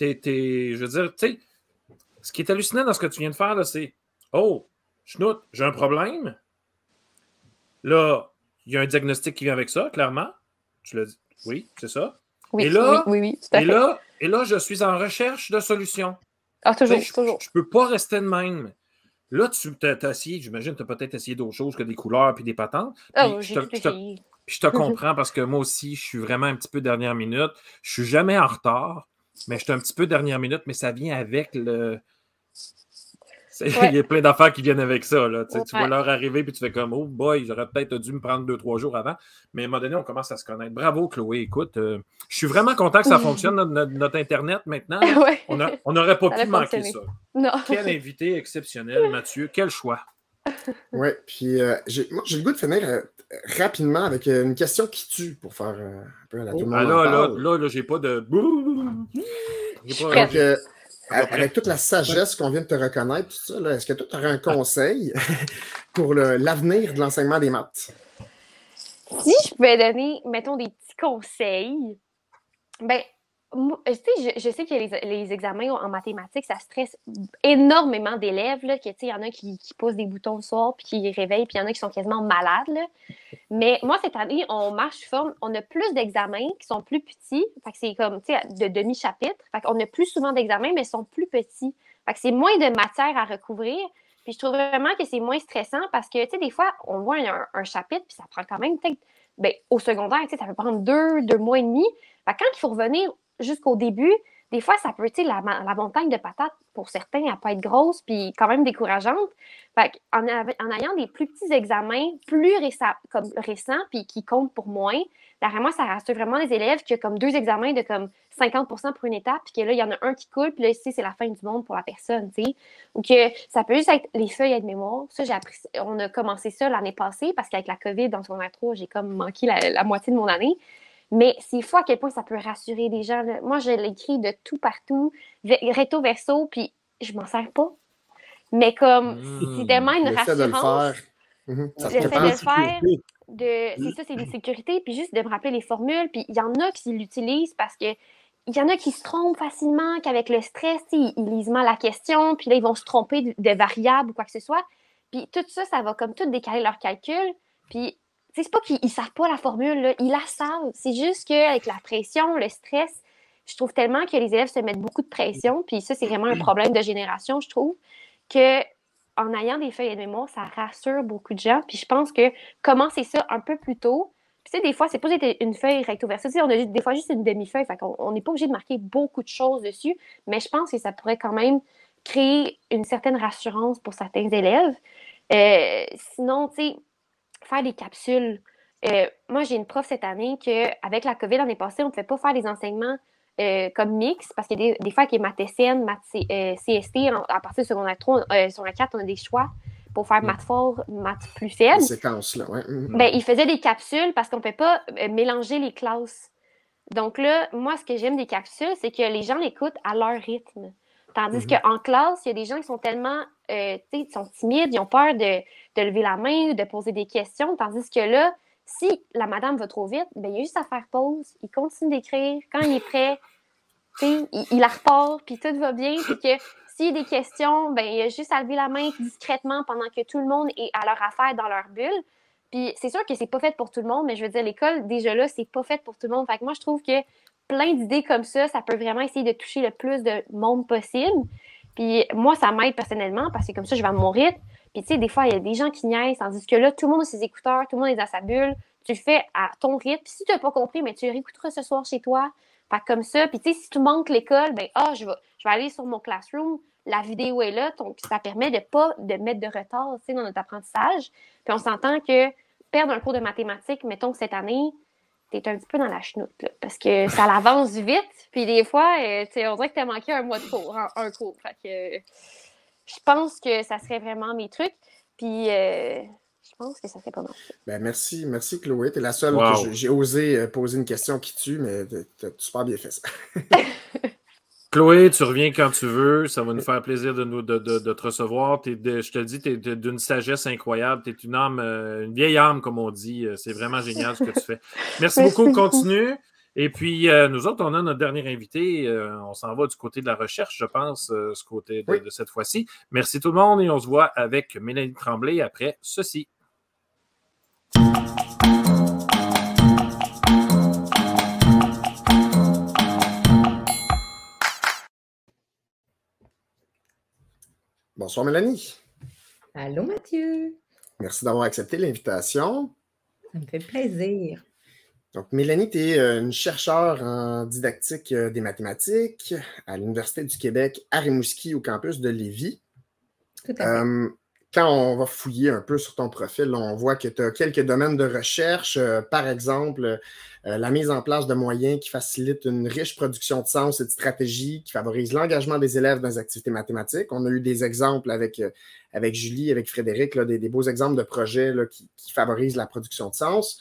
Je veux dire, tu sais, ce qui est hallucinant dans ce que tu viens de faire, c'est Oh, Schnout, j'ai un problème. Là, il y a un diagnostic qui vient avec ça, clairement. Tu l'as dit. Oui, c'est ça. Oui, et là, oui, oui, et Là, et là, je suis en recherche de solutions. Ah, toujours, toujours. Je ne peux pas rester de même. Là, tu as, essayé, j'imagine, tu as peut-être essayé d'autres choses que des couleurs puis des patentes. Ah, j'ai tout essayé. Puis je te comprends parce que moi aussi, je suis vraiment un petit peu dernière minute. Je suis jamais en retard, mais je suis un petit peu dernière minute, mais ça vient avec le, Il y a plein d'affaires qui viennent avec ça. Là. Tu vois l'heure arriver puis tu fais comme Oh boy, j'aurais peut-être dû me prendre deux, trois jours avant. Mais à un moment donné, on commence à se connaître. Bravo, Chloé. Écoute, euh, je suis vraiment content que ça fonctionne, notre, Internet maintenant. On n'aurait pas pu manquer ça. Quel invité exceptionnel, Mathieu. Quel choix. Oui, puis euh, j'ai le goût de finir euh, rapidement avec une question qui tue pour faire un peu à la oh, tout le ah, monde. là, là, là, j'ai pas de. J'ai pas... Avec toute la sagesse qu'on vient de te reconnaître, tout ça, est-ce que tu aurais un conseil pour l'avenir de l'enseignement des maths? Si je pouvais donner, mettons, des petits conseils, ben, je, je, sais que les, examens en mathématiques, ça stresse énormément d'élèves. Il y en a qui, qui, posent des boutons le soir, puis qui réveillent, puis il y en a qui sont quasiment malades. Mais moi, cette année, on marche forme, on a plus d'examens qui sont plus petits. c'est comme de demi-chapitre. On a plus souvent d'examens, mais ils sont plus petits. c'est moins de matière à recouvrir. Puis je trouve vraiment que c'est moins stressant parce que, des fois, on voit un, chapitre, puis ça prend quand même peut-être, ben, au secondaire, ça peut prendre deux, deux mois et demi. quand il faut revenir jusqu'au début, des fois, ça peut, tu la, la, montagne de patates, pour certains, elle peut être grosse, puis quand même décourageante. En, ayant des plus petits examens, plus récents, comme récents, puis qui comptent pour moins, derrière moi, ça rassure vraiment les élèves qu'il y a comme deux examens de comme 50% pour une étape, puis que là, il y en a un qui coule, puis là, ici, c'est la fin du monde pour la personne, tu sais. Ou que ça peut juste être les feuilles de mémoire. Ça, j'ai appris, on a commencé ça l'année passée, parce qu'avec la COVID, dans son intro, j'ai comme manqué la moitié de mon année. Mais c'est fou à quel point ça peut rassurer les gens. Moi, je l'écris de tout partout, recto verso, puis je m'en sers pas. Mais comme, c'est mmh. tellement une rassurance. Mmh. J'essaie de le faire. c'est ça, c'est une sécurité, puis juste de me rappeler les formules. Puis il y en a qui l'utilisent parce que il y en a qui se trompent facilement, qu'avec le stress, ils, lisent mal la question, puis là, ils vont se tromper de, de variables ou quoi que ce soit. Puis tout ça, ça va comme tout décaler leur calcul. Puis c'est pas qu'ils savent pas la formule, ils la savent. C'est juste qu'avec la pression, le stress, je trouve tellement que les élèves se mettent beaucoup de pression, puis ça, c'est vraiment un problème de génération, je trouve, que en ayant des feuilles de mémoire, ça rassure beaucoup de gens. Puis je pense que commencer ça un peu plus tôt, puis tu sais, des fois, c'est pas une feuille recto verso, on a des fois juste une demi-feuille, fait qu'on n'est pas obligé de marquer beaucoup de choses dessus, mais je pense que ça pourrait quand même créer une certaine rassurance pour certains élèves. Euh, sinon, tu sais, faire des capsules. Euh, moi, j'ai une prof cette année qu'avec la COVID l'année passée, on ne pouvait pas faire des enseignements euh, comme mix parce que des, des fois, avec les maths SN, maths CST, à partir de secondaire 3, euh, sur la 4, on a des choix pour faire maths fort, maths plus faible. séquences, là, ouais. Mm. Ben, il faisait des capsules parce qu'on ne peut pas mélanger les classes. Donc là, moi, ce que j'aime des capsules, c'est que les gens l'écoutent à leur rythme. Tandis mm-hmm. qu'en classe, il y a des gens qui sont tellement, euh, ils sont timides, ils ont peur de, de, lever la main ou de poser des questions. Tandis que là, si la madame va trop vite, ben, il a juste à faire pause. Il continue d'écrire. Quand il est prêt, il, il la repart, puis tout va bien. Puis que s'il y a des questions, ben, il a juste à lever la main discrètement pendant que tout le monde est à leur affaire dans leur bulle. Puis c'est sûr que c'est pas fait pour tout le monde, mais je veux dire, l'école, déjà là, c'est pas fait pour tout le monde. Fait que moi, je trouve que plein d'idées comme ça. Ça peut vraiment essayer de toucher le plus de monde possible. Puis moi, ça m'aide personnellement parce que comme ça, je vais à mon rythme. Puis tu sais, des fois, il y a des gens qui niaisent, tandis que là, tout le monde a ses écouteurs, tout le monde est dans sa bulle. Tu le fais à ton rythme. Puis si tu n'as pas compris, mais tu réécouteras ce soir chez toi. Fait comme ça. Puis tu sais, si tu manques l'école, ben ah, je vais, je vais aller sur mon classroom. La vidéo est là. Donc, ça permet de pas de mettre de retard dans notre apprentissage. Puis on s'entend que perdre un cours de mathématiques, mettons cette année, tu es un petit peu dans la chenoute, parce que ça avance vite. Puis des fois, euh, on dirait que tu as manqué un mois de cours, un, cours. Fait que je pense que ça serait vraiment mes trucs. Puis euh, je pense que ça serait pas mal. Ben, merci, merci Chloé. Tu es la seule que j'ai osé euh, poser une question qui tue, mais tu as super bien fait ça. Chloé, tu reviens quand tu veux. Ça va nous faire plaisir de, nous, de, te recevoir. je te dis, tu es d'une sagesse incroyable. Tu es une âme, euh, une vieille âme, comme on dit. C'est vraiment génial ce que tu fais. Merci, beaucoup. Continue. Et puis, euh, nous autres, on a notre dernier invité. Euh, on s'en va du côté de la recherche, je pense, ce côté de, de cette fois-ci. Merci tout le monde et on se voit avec Mélanie Tremblay après ceci. Bonsoir Mélanie. Allô Mathieu. Merci d'avoir accepté l'invitation. Ça me fait plaisir. Donc, Mélanie, tu es euh, une chercheure en didactique euh, des mathématiques à l'Université du Québec à Rimouski au campus de Lévis. Tout à fait. Euh, quand on va fouiller un peu sur ton profil, on voit que tu as quelques domaines de recherche, euh, par exemple euh, la mise en place de moyens qui facilitent une riche production de sens et de stratégies, qui favorisent l'engagement des élèves dans les activités mathématiques. On a eu des exemples avec, euh, avec Julie, avec Frédéric, des, beaux exemples de projets qui, favorisent la production de sens.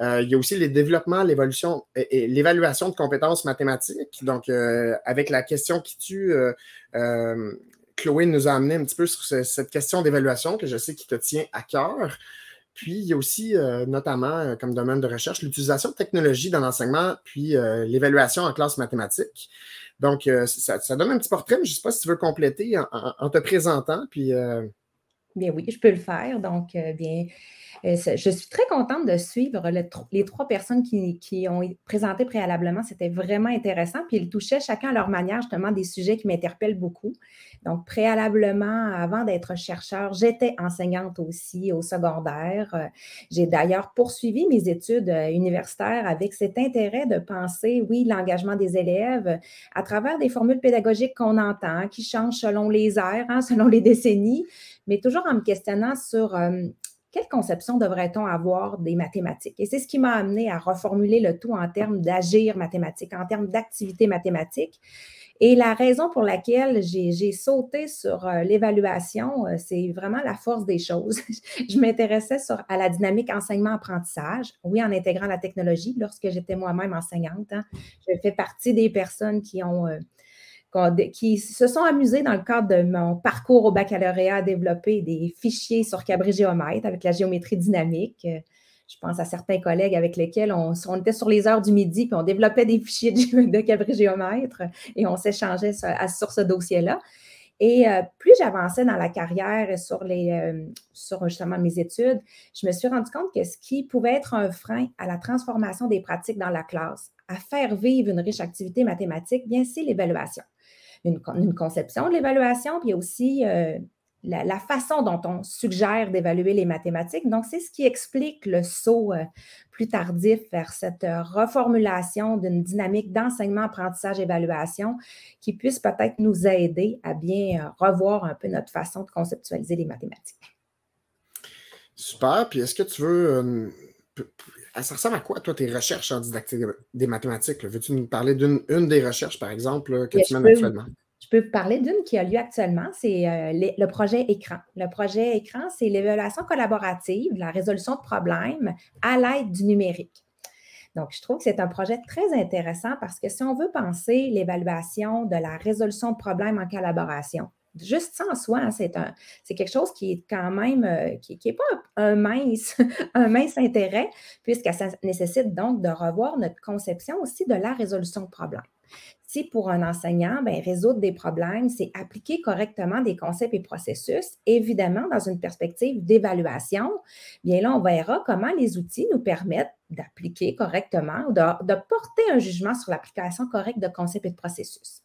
il y a aussi les développements, l'évolution et, l'évaluation de compétences mathématiques. Donc, avec la question qui tue, Chloé nous a amené un petit peu sur cette question d'évaluation que je sais qui te tient à cœur. Puis, il y a aussi, euh, notamment, euh, comme domaine de recherche, l'utilisation de technologies dans l'enseignement, puis euh, l'évaluation en classe mathématique. Donc, ça, donne un petit portrait, mais je ne sais pas si tu veux compléter en, te présentant. Puis, Bien oui, je peux le faire. Donc, bien, euh, je suis très contente de suivre les trois personnes qui, ont présenté préalablement. C'était vraiment intéressant. Puis ils touchaient chacun à leur manière justement des sujets qui m'interpellent beaucoup. Donc, préalablement, avant d'être chercheur, j'étais enseignante aussi au secondaire. Euh, j'ai d'ailleurs poursuivi mes études euh, universitaires avec cet intérêt de penser, oui, l'engagement des élèves à travers des formules pédagogiques qu'on entend, qui changent selon les ères, hein, selon les décennies, mais toujours en me questionnant sur quelle conception devrait-on avoir des mathématiques? Et c'est ce qui m'a amené à reformuler le tout en termes d'agir mathématique, en termes d'activité mathématique. Et la raison pour laquelle j'ai sauté sur euh, l'évaluation, euh, c'est vraiment la force des choses. je m'intéressais à la dynamique enseignement-apprentissage, oui, en intégrant la technologie lorsque j'étais moi-même enseignante. Hein. Je fais partie des personnes qui ont euh, qui se sont amusés dans le cadre de mon parcours au baccalauréat à développer des fichiers sur cabrigéomètre avec la géométrie dynamique. Euh, je pense à certains collègues avec lesquels on, était sur les heures du midi, puis on développait des fichiers de, cabrigéomètre et on s'échangeait sur, ce dossier-là. Et euh, plus j'avançais dans la carrière et sur, les, euh, sur justement mes études, je me suis rendu compte que ce qui pouvait être un frein à la transformation des pratiques dans la classe, à faire vivre une riche activité mathématique, bien c'est l'évaluation une, conception de l'évaluation, puis aussi euh, la, façon dont on suggère d'évaluer les mathématiques. Donc, c'est ce qui explique le saut euh, plus tardif vers cette euh, reformulation d'une dynamique d'enseignement, apprentissage, évaluation qui puisse peut-être nous aider à bien revoir un peu notre façon de conceptualiser les mathématiques. Super. Puis est-ce que tu veux ça ressemble à quoi, toi, tes recherches en didactique des mathématiques? Veux-tu nous parler d'une des recherches, par exemple, que tu mènes actuellement? Je peux vous parler d'une qui a lieu actuellement, c'est euh, le projet Écran. Le projet Écran, c'est l'évaluation collaborative, la résolution de problèmes à l'aide du numérique. Donc, je trouve que c'est un projet très intéressant parce que si on veut penser l'évaluation de la résolution de problèmes en collaboration, juste ça en soi, hein, c'est, quelque chose qui est quand même, euh, qui n'est pas un, mince, un mince intérêt, puisque ça nécessite donc de revoir notre conception aussi de la résolution de problèmes. si pour un enseignant, ben, résoudre des problèmes, c'est appliquer correctement des concepts et processus, évidemment dans une perspective d'évaluation, bien là, on verra comment les outils nous permettent d'appliquer correctement de porter un jugement sur l'application correcte de concepts et de processus.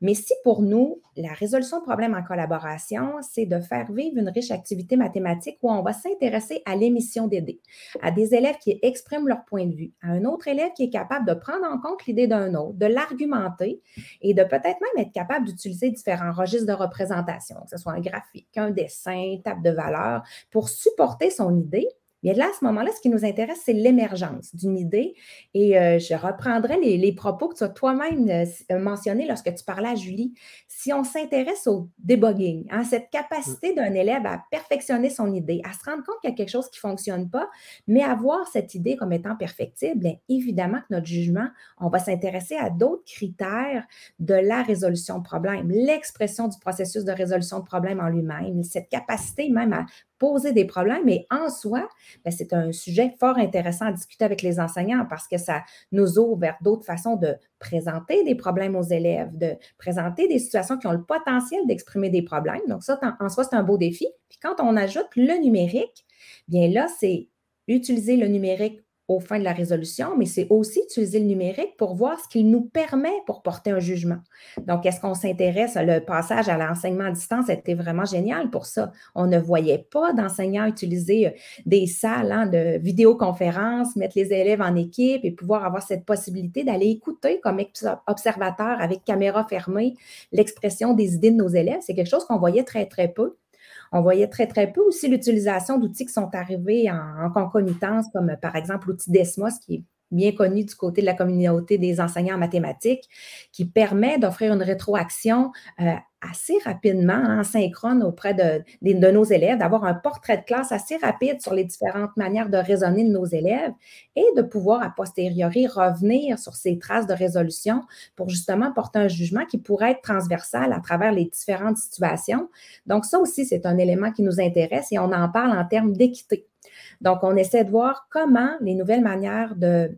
Mais si pour nous, la résolution de problèmes en collaboration, c'est de faire vivre une riche activité mathématique où on va s'intéresser à l'émission d'idées, à des élèves qui expriment leur point de vue, à un autre élève qui est capable de prendre en compte l'idée d'un autre, de l'argumenter et de peut-être même être capable d'utiliser différents registres de représentation, que ce soit un graphique, un dessin, une table de valeur, pour supporter son idée Bien là, à ce moment-là, ce qui nous intéresse, c'est l'émergence d'une idée. Et euh, je reprendrai les, propos que tu as toi-même euh, euh, mentionnés lorsque tu parlais à Julie. Si on s'intéresse au debugging, hein, cette capacité d'un élève à perfectionner son idée, à se rendre compte qu'il y a quelque chose qui ne fonctionne pas, mais à voir cette idée comme étant perfectible, bien évidemment que notre jugement, on va s'intéresser à d'autres critères de la résolution de problème, l'expression du processus de résolution de problème en lui-même, cette capacité même à poser des problèmes, mais en soi, ben, c'est un sujet fort intéressant à discuter avec les enseignants parce que ça nous ouvre vers d'autres façons de présenter des problèmes aux élèves, de présenter des situations qui ont le potentiel d'exprimer des problèmes. Donc ça, en, soi, c'est un beau défi. Puis quand on ajoute le numérique, bien là, c'est utiliser le numérique aux fins de la résolution, mais c'est aussi utiliser le numérique pour voir ce qu'il nous permet pour porter un jugement. Donc, est-ce qu'on s'intéresse, le passage à l'enseignement à distance? Était vraiment génial pour ça. On ne voyait pas d'enseignants utiliser euh, des salles hein, de vidéoconférence, mettre les élèves en équipe et pouvoir avoir cette possibilité d'aller écouter comme observateur avec caméra fermée l'expression des idées de nos élèves. C'est quelque chose qu'on voyait très, très peu. On voyait très, très peu aussi l'utilisation d'outils qui sont arrivés en, concomitance, comme par exemple l'outil Desmos, qui est bien connu du côté de la communauté des enseignants en mathématiques, qui permet d'offrir une rétroaction euh, assez rapidement, en synchrone auprès de, de, nos élèves, d'avoir un portrait de classe assez rapide sur les différentes manières de raisonner de nos élèves et de pouvoir a posteriori revenir sur ces traces de résolution pour justement porter un jugement qui pourrait être transversal à travers les différentes situations. Donc ça aussi, c'est un élément qui nous intéresse et on en parle en termes d'équité. Donc, on essaie de voir comment les nouvelles manières de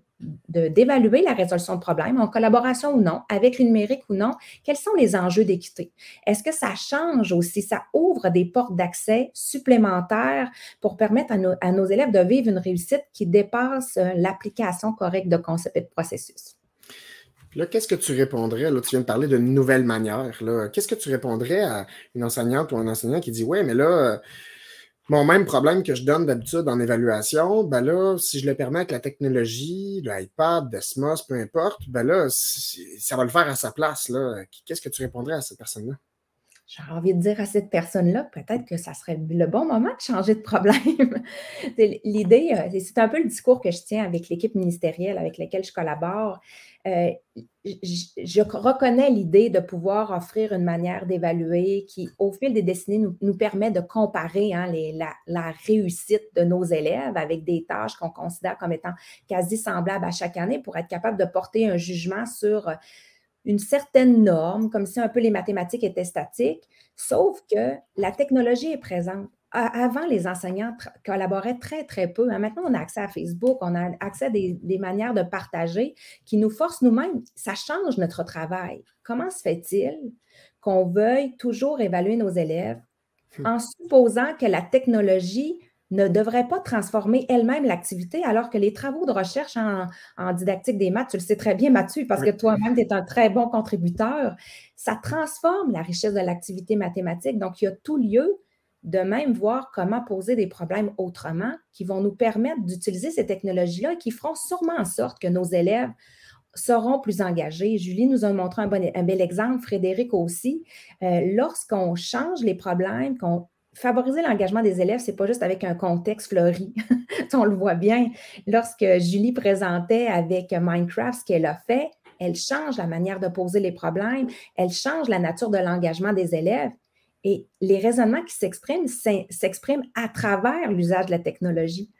d'évaluer la résolution de problèmes, en collaboration ou non, avec le numérique ou non, quels sont les enjeux d'équité? Est-ce que ça change aussi, ça ouvre des portes d'accès supplémentaires pour permettre à nos, élèves de vivre une réussite qui dépasse euh, l'application correcte de concepts et de processus? Là, qu'est-ce que tu répondrais? Là, tu viens de parler d'une nouvelle manière. Qu'est-ce que tu répondrais à une enseignante ou un enseignant qui dit Ouais, mais là, mon même problème que je donne d'habitude en évaluation, ben là, si je le permets avec la technologie, l'iPad, Desmos, peu importe, ben là, ça va le faire à sa place. Qu'est-ce que tu répondrais à cette personne-là? J'ai envie de dire à cette personne-là, peut-être que ça serait le bon moment de changer de problème. L'idée, euh, c'est un peu le discours que je tiens avec l'équipe ministérielle avec laquelle je collabore. Euh, je, reconnais l'idée de pouvoir offrir une manière d'évaluer qui, au fil des décennies, nous, permet de comparer hein, la, réussite de nos élèves avec des tâches qu'on considère comme étant quasi semblables à chaque année pour être capable de porter un jugement sur une certaine norme, comme si un peu les mathématiques étaient statiques, sauf que la technologie est présente avant, les enseignants collaboraient très, très peu. Hein. Maintenant, on a accès à Facebook, on a accès à des, manières de partager qui nous forcent nous-mêmes. Ça change notre travail. Comment se fait-il qu'on veuille toujours évaluer nos élèves en supposant que la technologie ne devrait pas transformer elle-même l'activité, alors que les travaux de recherche en, didactique des maths, tu le sais très bien, Mathieu, parce que toi-même, tu es un très bon contributeur, ça transforme la richesse de l'activité mathématique. Donc, il y a tout lieu de même voir comment poser des problèmes autrement qui vont nous permettre d'utiliser ces technologies-là et qui feront sûrement en sorte que nos élèves seront plus engagés. Julie nous a montré un, bon, un bel exemple, Frédéric aussi. Euh, lorsqu'on change les problèmes, qu'on favoriser l'engagement des élèves, c'est pas juste avec un contexte fleuri. On le voit bien. Lorsque Julie présentait avec Minecraft ce qu'elle a fait, elle change la manière de poser les problèmes, elle change la nature de l'engagement des élèves. Et les raisonnements qui s'expriment s'expriment à travers l'usage de la technologie.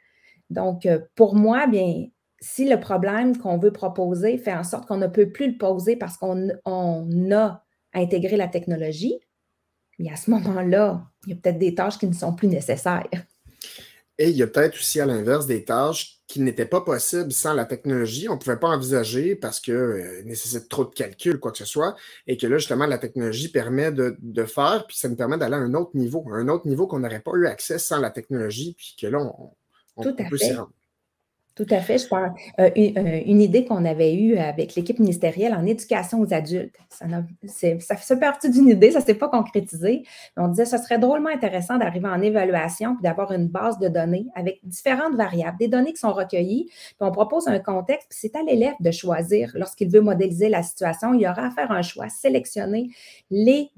Donc, euh, pour moi, bien, si le problème qu'on veut proposer fait en sorte qu'on ne peut plus le poser parce qu'on a intégré la technologie, mais à ce moment-là, il y a peut-être des tâches qui ne sont plus nécessaires. Et il y a peut-être aussi à l'inverse des tâches qui n'étaient pas possibles sans la technologie. On ne pouvait pas envisager parce que euh, nécessite trop de calculs, quoi que ce soit, et que là, justement, la technologie permet de, faire, puis ça nous permet d'aller à un autre niveau, un autre niveau qu'on n'aurait pas eu accès sans la technologie, puis que là, on, on peut s'y rendre. Tout à fait. Je pense euh, euh, une, idée qu'on avait eue avec l'équipe ministérielle en éducation aux adultes. Ça, ça fait partie d'une idée, ça ne s'est pas concrétisé. on disait que ce serait drôlement intéressant d'arriver en évaluation puis d'avoir une base de données avec différentes variables, des données qui sont recueillies. Puis on propose un contexte, puis c'est à l'élève de choisir lorsqu'il veut modéliser la situation. Il aura à faire un choix, sélectionner les,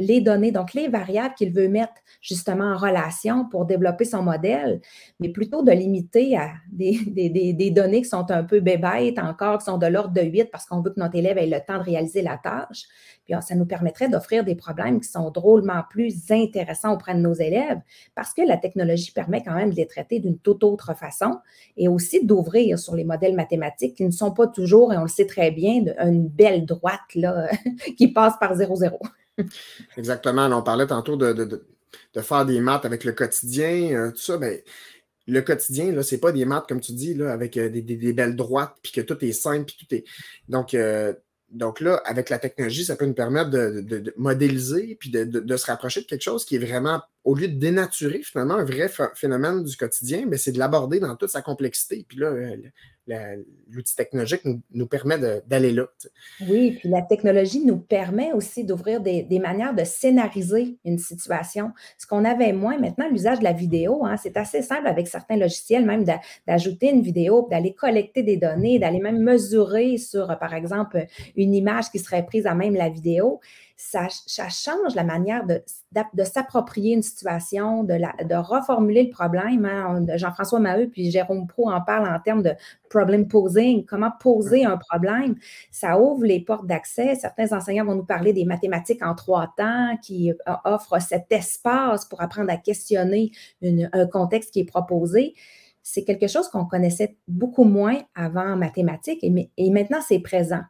les données, donc les variables qu'il veut mettre justement en relation pour développer son modèle, mais plutôt de limiter à des, données qui sont un peu bébêtes encore, qui sont de l'ordre de 8 parce qu'on veut que notre élève ait le temps de réaliser la tâche. Puis ça nous permettrait d'offrir des problèmes qui sont drôlement plus intéressants auprès de nos élèves parce que la technologie permet quand même de les traiter d'une toute autre façon et aussi d'ouvrir sur les modèles mathématiques qui ne sont pas toujours, et on le sait très bien, une belle droite là, qui passe par 0-0. Exactement. on parlait tantôt de, faire des maths avec le quotidien, euh, tout ça. Bien, le quotidien, ce n'est pas des maths, comme tu dis, là, avec euh, des, belles droites, puis que tout est simple, puis tout est. Donc, euh, donc là, avec la technologie, ça peut nous permettre de, modéliser, puis de, se rapprocher de quelque chose qui est vraiment, au lieu de dénaturer finalement un vrai phénomène du quotidien, mais c'est de l'aborder dans toute sa complexité. Puis là, euh, l'outil technologique nous, permet d'aller là. Oui, puis la technologie nous permet aussi d'ouvrir des, manières de scénariser une situation. Ce qu'on avait moins maintenant, l'usage de la vidéo, hein, c'est assez simple avec certains logiciels, même d'ajouter une vidéo, d'aller collecter des données, d'aller même mesurer sur, par exemple, une image qui serait prise à même la vidéo ça, change la manière de, s'approprier une situation, de, reformuler le problème. Hein. Jean-François Maheu puis Jérôme Pro en parlent en termes de problem posing, comment poser un problème. Ça ouvre les portes d'accès. Certains enseignants vont nous parler des mathématiques en trois temps qui euh, offrent cet espace pour apprendre à questionner un contexte qui est proposé c'est quelque chose qu'on connaissait beaucoup moins avant en mathématiques et, et maintenant c'est présent.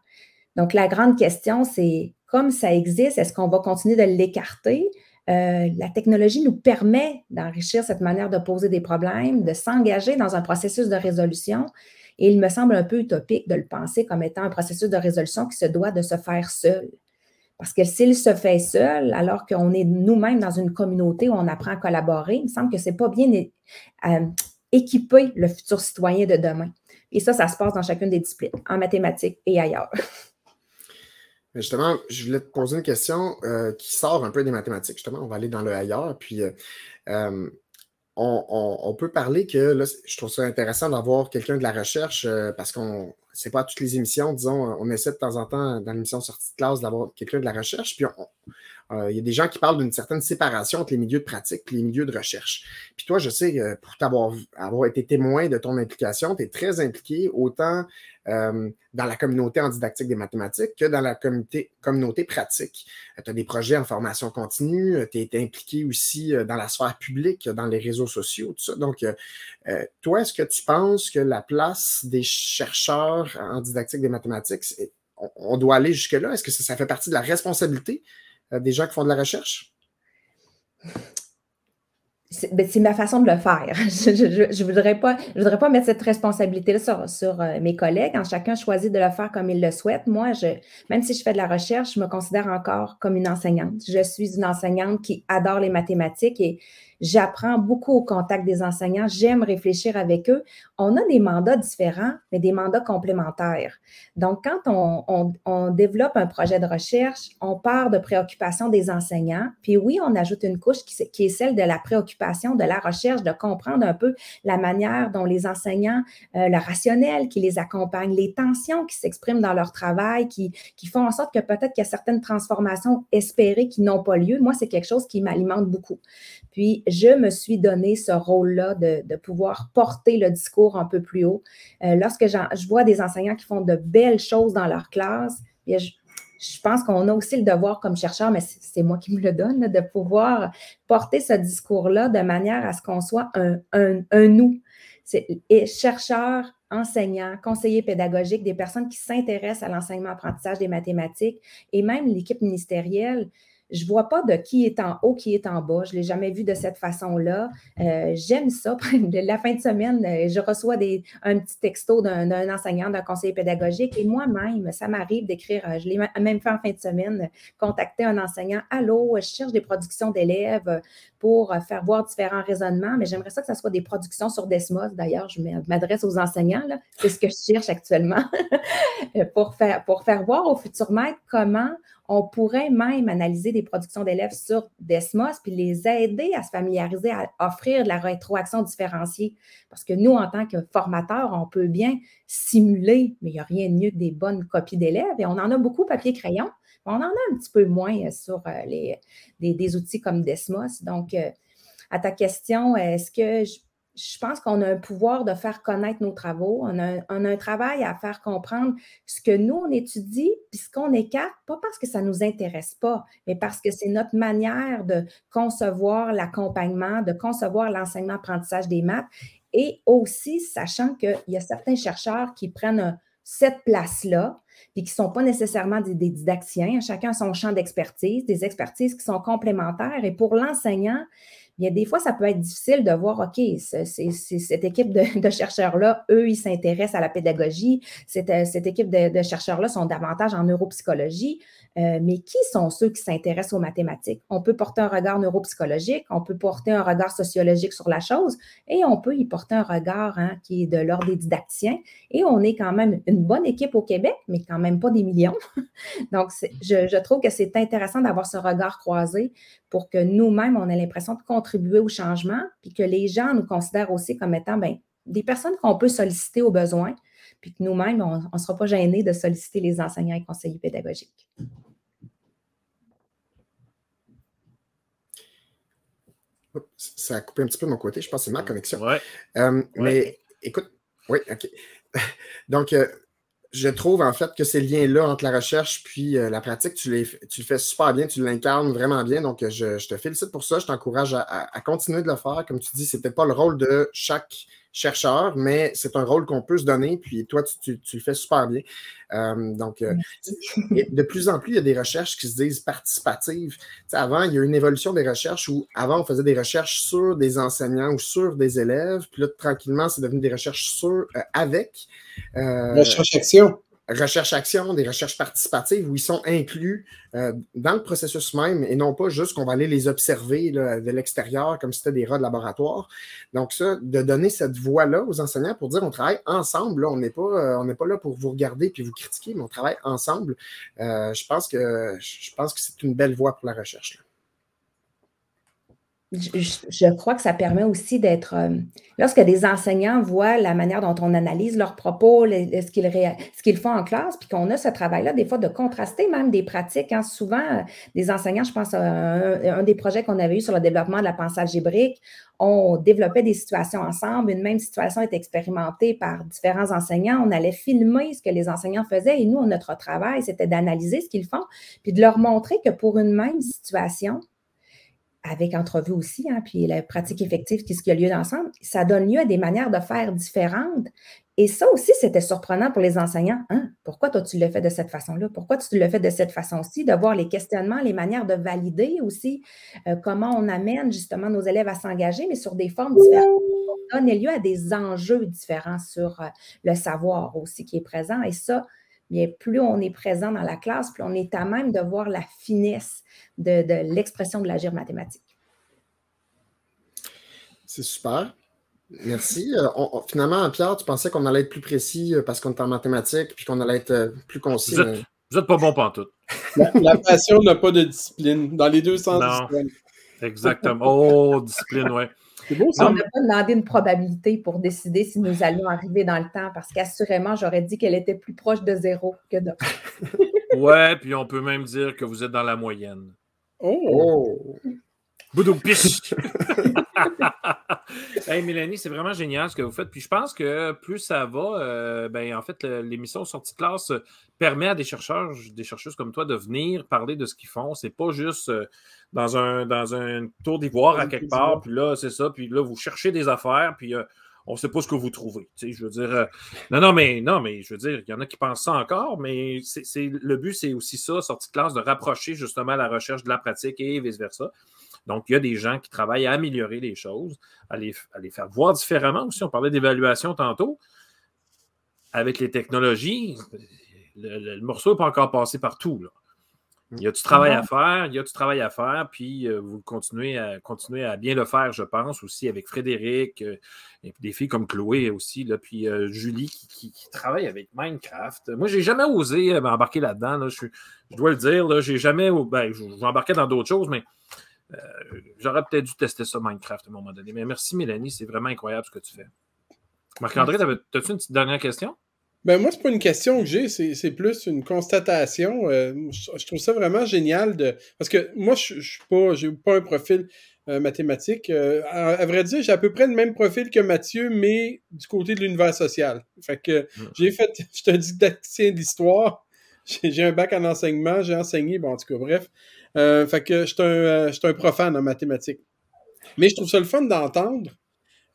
Donc, la grande question, c'est comme ça existe, est-ce qu'on va continuer de l'écarter? Euh, la technologie nous permet d'enrichir cette manière de poser des problèmes, de s'engager dans un processus de résolution. Et il me semble un peu utopique de le penser comme étant un processus de résolution qui se doit de se faire seul. Parce que s'il se fait seul, alors qu'on est nous-mêmes dans une communauté où on apprend à collaborer, il me semble que ce n'est pas bien euh, équiper le futur citoyen de demain. Et ça, ça se passe dans chacune des disciplines, en mathématiques et ailleurs. Justement, je voulais te poser une question euh, qui sort un peu des mathématiques. Justement, on va aller dans le ailleurs. Puis, euh, euh, on, peut parler que là, je trouve ça intéressant d'avoir quelqu'un de la recherche parce qu'on, c'est pas toutes les émissions, disons, on essaie de temps en temps dans l'émission sortie de classe d'avoir quelqu'un de la recherche. Puis, on, il y a des gens qui parlent d'une certaine séparation entre les milieux de pratique et les milieux de recherche. Puis toi, je sais, euh, pour t'avoir avoir été témoin de ton implication, tu es très impliqué autant euh, dans la communauté en didactique des mathématiques que dans la communauté, communauté pratique. tu as des projets en formation continue, tu es impliqué aussi dans la sphère publique, dans les réseaux sociaux, tout ça. Donc, toi, est-ce que tu penses que la place des chercheurs en didactique des mathématiques, on, doit aller jusque-là? Est-ce que ça fait partie de la responsabilité euh, des gens qui font de la recherche? Ben, c'est ma façon de le faire. Je ne voudrais, pas, mettre cette responsabilité-là sur, euh, mes collègues. Quand chacun choisit de le faire comme il le souhaite, moi, même si je fais de la recherche, je me considère encore comme une enseignante. Je suis une enseignante qui adore les mathématiques et J'apprends beaucoup au contact des enseignants. J'aime réfléchir avec eux. On a des mandats différents, mais des mandats complémentaires. Donc, quand on, développe un projet de recherche, on part de préoccupations des enseignants. Puis oui, on ajoute une couche qui, est celle de la préoccupation de la recherche, de comprendre un peu la manière dont les enseignants, euh, le rationnel qui les accompagne, les tensions qui s'expriment dans leur travail, qui, qui font en sorte que peut-être qu'il y a certaines transformations espérées qui n'ont pas lieu. Moi, c'est quelque chose qui m'alimente beaucoup. Puis, je me suis donné ce rôle-là de, pouvoir porter le discours un peu plus haut. Euh, lorsque je vois des enseignants qui font de belles choses dans leur classe, je, pense qu'on a aussi le devoir comme chercheur, mais c'est moi qui me le donne, de pouvoir porter ce discours-là de manière à ce qu'on soit un nous. Et chercheurs, enseignants, conseillers pédagogiques, des personnes qui s'intéressent à l'enseignement-apprentissage des mathématiques et même l'équipe ministérielle je ne vois pas de qui est en haut, qui est en bas. Je ne l'ai jamais vu de cette façon-là. Euh, j'aime ça. La fin de semaine, euh, je reçois des, un petit texto d'un enseignant, d'un conseiller pédagogique et moi-même, ça m'arrive d'écrire, je l'ai même fait en fin de semaine, contacter un enseignant. Allô, je cherche des productions d'élèves pour faire voir différents raisonnements, mais j'aimerais ça que ce soit des productions sur Desmos. D'ailleurs, je m'adresse aux enseignants. C'est ce que je cherche actuellement pour, faire, pour faire voir au futur maître comment on pourrait même analyser des productions d'élèves sur Desmos puis les aider à se familiariser, à offrir de la rétroaction différenciée. Parce que nous, en tant que formateurs, on peut bien simuler, mais il n'y a rien de mieux que des bonnes copies d'élèves. Et on en a beaucoup papier-crayon. On en a un petit peu moins sur euh, les, des, outils comme Desmos. Donc, euh, à ta question, est-ce que je je pense qu'on a un pouvoir de faire connaître nos travaux. On a, un travail à faire comprendre ce que nous, on étudie, puis ce qu'on écarte, pas parce que ça ne nous intéresse pas, mais parce que c'est notre manière de concevoir l'accompagnement, de concevoir l'enseignement-apprentissage des maths, et aussi sachant qu'il y a certains chercheurs qui prennent cette place-là, puis qui ne sont pas nécessairement des, des didacticiens, chacun a son champ d'expertise, des expertises qui sont complémentaires. Et pour l'enseignant, a des fois, ça peut être difficile de voir, OK, cette équipe de, chercheurs-là, eux, ils s'intéressent à la pédagogie. Cette, cette équipe de, chercheurs-là sont davantage en neuropsychologie. Euh, mais qui sont ceux qui s'intéressent aux mathématiques? On peut porter un regard neuropsychologique, on peut porter un regard sociologique sur la chose et on peut y porter un regard hein, qui est de l'ordre des didacticiens. Et on est quand même une bonne équipe au Québec, mais quand même pas des millions. Donc, je trouve que c'est intéressant d'avoir ce regard croisé pour que nous-mêmes, on ait l'impression de contribuer au changement, puis que les gens nous considèrent aussi comme étant ben, des personnes qu'on peut solliciter au besoin, puis que nous-mêmes, on ne sera pas gênés de solliciter les enseignants et conseillers pédagogiques. Ça a coupé un petit peu de mon côté. Je pense que c'est ma connexion. Ouais. Euh, mais écoute, oui, OK. Donc, euh, je trouve en fait que ces liens-là entre la recherche puis euh, la pratique, tu, les, tu le fais super bien, tu l'incarnes vraiment bien. Donc, je, te félicite pour ça. Je t'encourage à, continuer de le faire. Comme tu dis, ce n'était pas le rôle de chaque chercheur, mais c'est un rôle qu'on peut se donner. Puis toi, tu, le fais super bien. Euh, donc, euh, de plus en plus, il y a des recherches qui se disent participatives. avant, il y a eu une évolution des recherches où avant, on faisait des recherches sur des enseignants ou sur des élèves. Puis là, tranquillement, c'est devenu des recherches sur, avec. Recherche-action recherche-action, des recherches participatives où ils sont inclus euh, dans le processus même et non pas juste qu'on va aller les observer de l'extérieur comme si c'était des rats de laboratoire. Donc, ça, de donner cette voix-là aux enseignants pour dire on travaille ensemble, on n'est pas, euh, on n'est pas là pour vous regarder puis vous critiquer, mais on travaille ensemble. Euh, je pense que je pense que c'est une belle voie pour la recherche. Là je, crois que ça permet aussi d'être. Euh, lorsque des enseignants voient la manière dont on analyse leurs propos, ce qu'ils font en classe, puis qu'on a ce travail-là, des fois, de contraster même des pratiques. Hein. Souvent, euh, des enseignants, je pense à un, des projets qu'on avait eu sur le développement de la pensée algébrique, on développait des situations ensemble. Une même situation est expérimentée par différents enseignants. On allait filmer ce que les enseignants faisaient et nous, notre travail, c'était d'analyser ce qu'ils font, puis de leur montrer que pour une même situation, avec entrevue aussi, hein, puis la pratique effective qui, qui a lieu ensemble, ça donne lieu à des manières de faire différentes. Et ça aussi, c'était surprenant pour les enseignants. Hein? Pourquoi toi, tu le fais de cette façon-là? Pourquoi tu le fais de cette façon-ci? De voir les questionnements, les manières de valider aussi euh, comment on amène justement nos élèves à s'engager, mais sur des formes différentes. Ça donne lieu à des enjeux différents sur euh, le savoir aussi qui est présent. Et ça, bien, plus on est présent dans la classe, plus on est à même de voir la finesse de, l'expression de l'agir mathématique. C'est super. Merci. Euh, finalement, Pierre, tu pensais qu'on allait être plus précis euh, parce qu'on est en mathématiques puis qu'on allait être euh, plus concis. Vous n'êtes pas bon pour tout. La, passion n'a pas de discipline. Dans les deux sens. Non. Exactement. Oh, discipline, oui. On n'a pas demandé une probabilité pour décider si nous allions arriver dans le temps, parce qu'assurément, j'aurais dit qu'elle était plus proche de zéro que d'autres. ouais, puis on peut même dire que vous êtes dans la moyenne. Oh! Boudou hey Mélanie, c'est vraiment génial ce que vous faites. Puis je pense que plus ça va, euh, ben, en fait, l'émission Sortie de classe permet à des chercheurs, des chercheuses comme toi de venir parler de ce qu'ils font. C'est pas juste euh, dans un, dans un tour d'ivoire à quelque part, puis là, c'est ça, puis là, vous cherchez des affaires, puis euh, on ne sait pas ce que vous trouvez. je veux dire, euh, non, non, mais non, mais je veux dire, il y en a qui pensent ça encore, mais c'est, le but, c'est aussi ça, sortie de classe, de rapprocher justement la recherche de la pratique et vice-versa. Donc, il y a des gens qui travaillent à améliorer les choses, à les, faire voir différemment aussi. On parlait d'évaluation tantôt. Avec les technologies, le, morceau n'est pas encore passé partout. Là. Il y a du travail à faire, il y a du travail à faire, puis euh, vous continuez à, bien le faire, je pense, aussi avec Frédéric, euh, et puis des filles comme Chloé aussi, là, puis euh, Julie qui, travaille avec Minecraft. Moi, j'ai jamais osé m'embarquer là-dedans, je, dois le dire, j'ai jamais, ben, je, je dans d'autres choses, mais j'aurais peut-être dû tester ça, Minecraft, à un moment donné. Mais merci, Mélanie, c'est vraiment incroyable ce que tu fais. Marc-André, as-tu une petite dernière question? Ben moi, c'est pas une question que j'ai, c'est plus une constatation. Euh, je, trouve ça vraiment génial de. Parce que moi, je, je suis pas. J'ai pas un profil euh, mathématique. Euh, à, vrai dire, j'ai à peu près le même profil que Mathieu, mais du côté de l'univers social. Fait que mmh. j'ai fait. Je suis un didacticien d'histoire. J'ai un bac en enseignement, j'ai enseigné, bon, en tout cas, bref. Fait que je suis un, un profane en mathématiques. Mais je trouve ça le fun d'entendre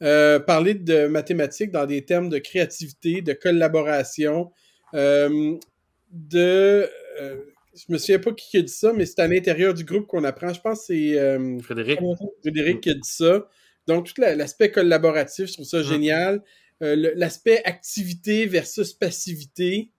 euh, parler de mathématiques dans des termes de créativité, de collaboration, euh, de... Euh, je me souviens pas qui a dit ça, mais c'est à l'intérieur du groupe qu'on apprend. Je pense que c'est Frédéric. Frédéric qui a dit ça. Donc, tout l'aspect collaboratif, je trouve ça génial. l'aspect activité versus passivité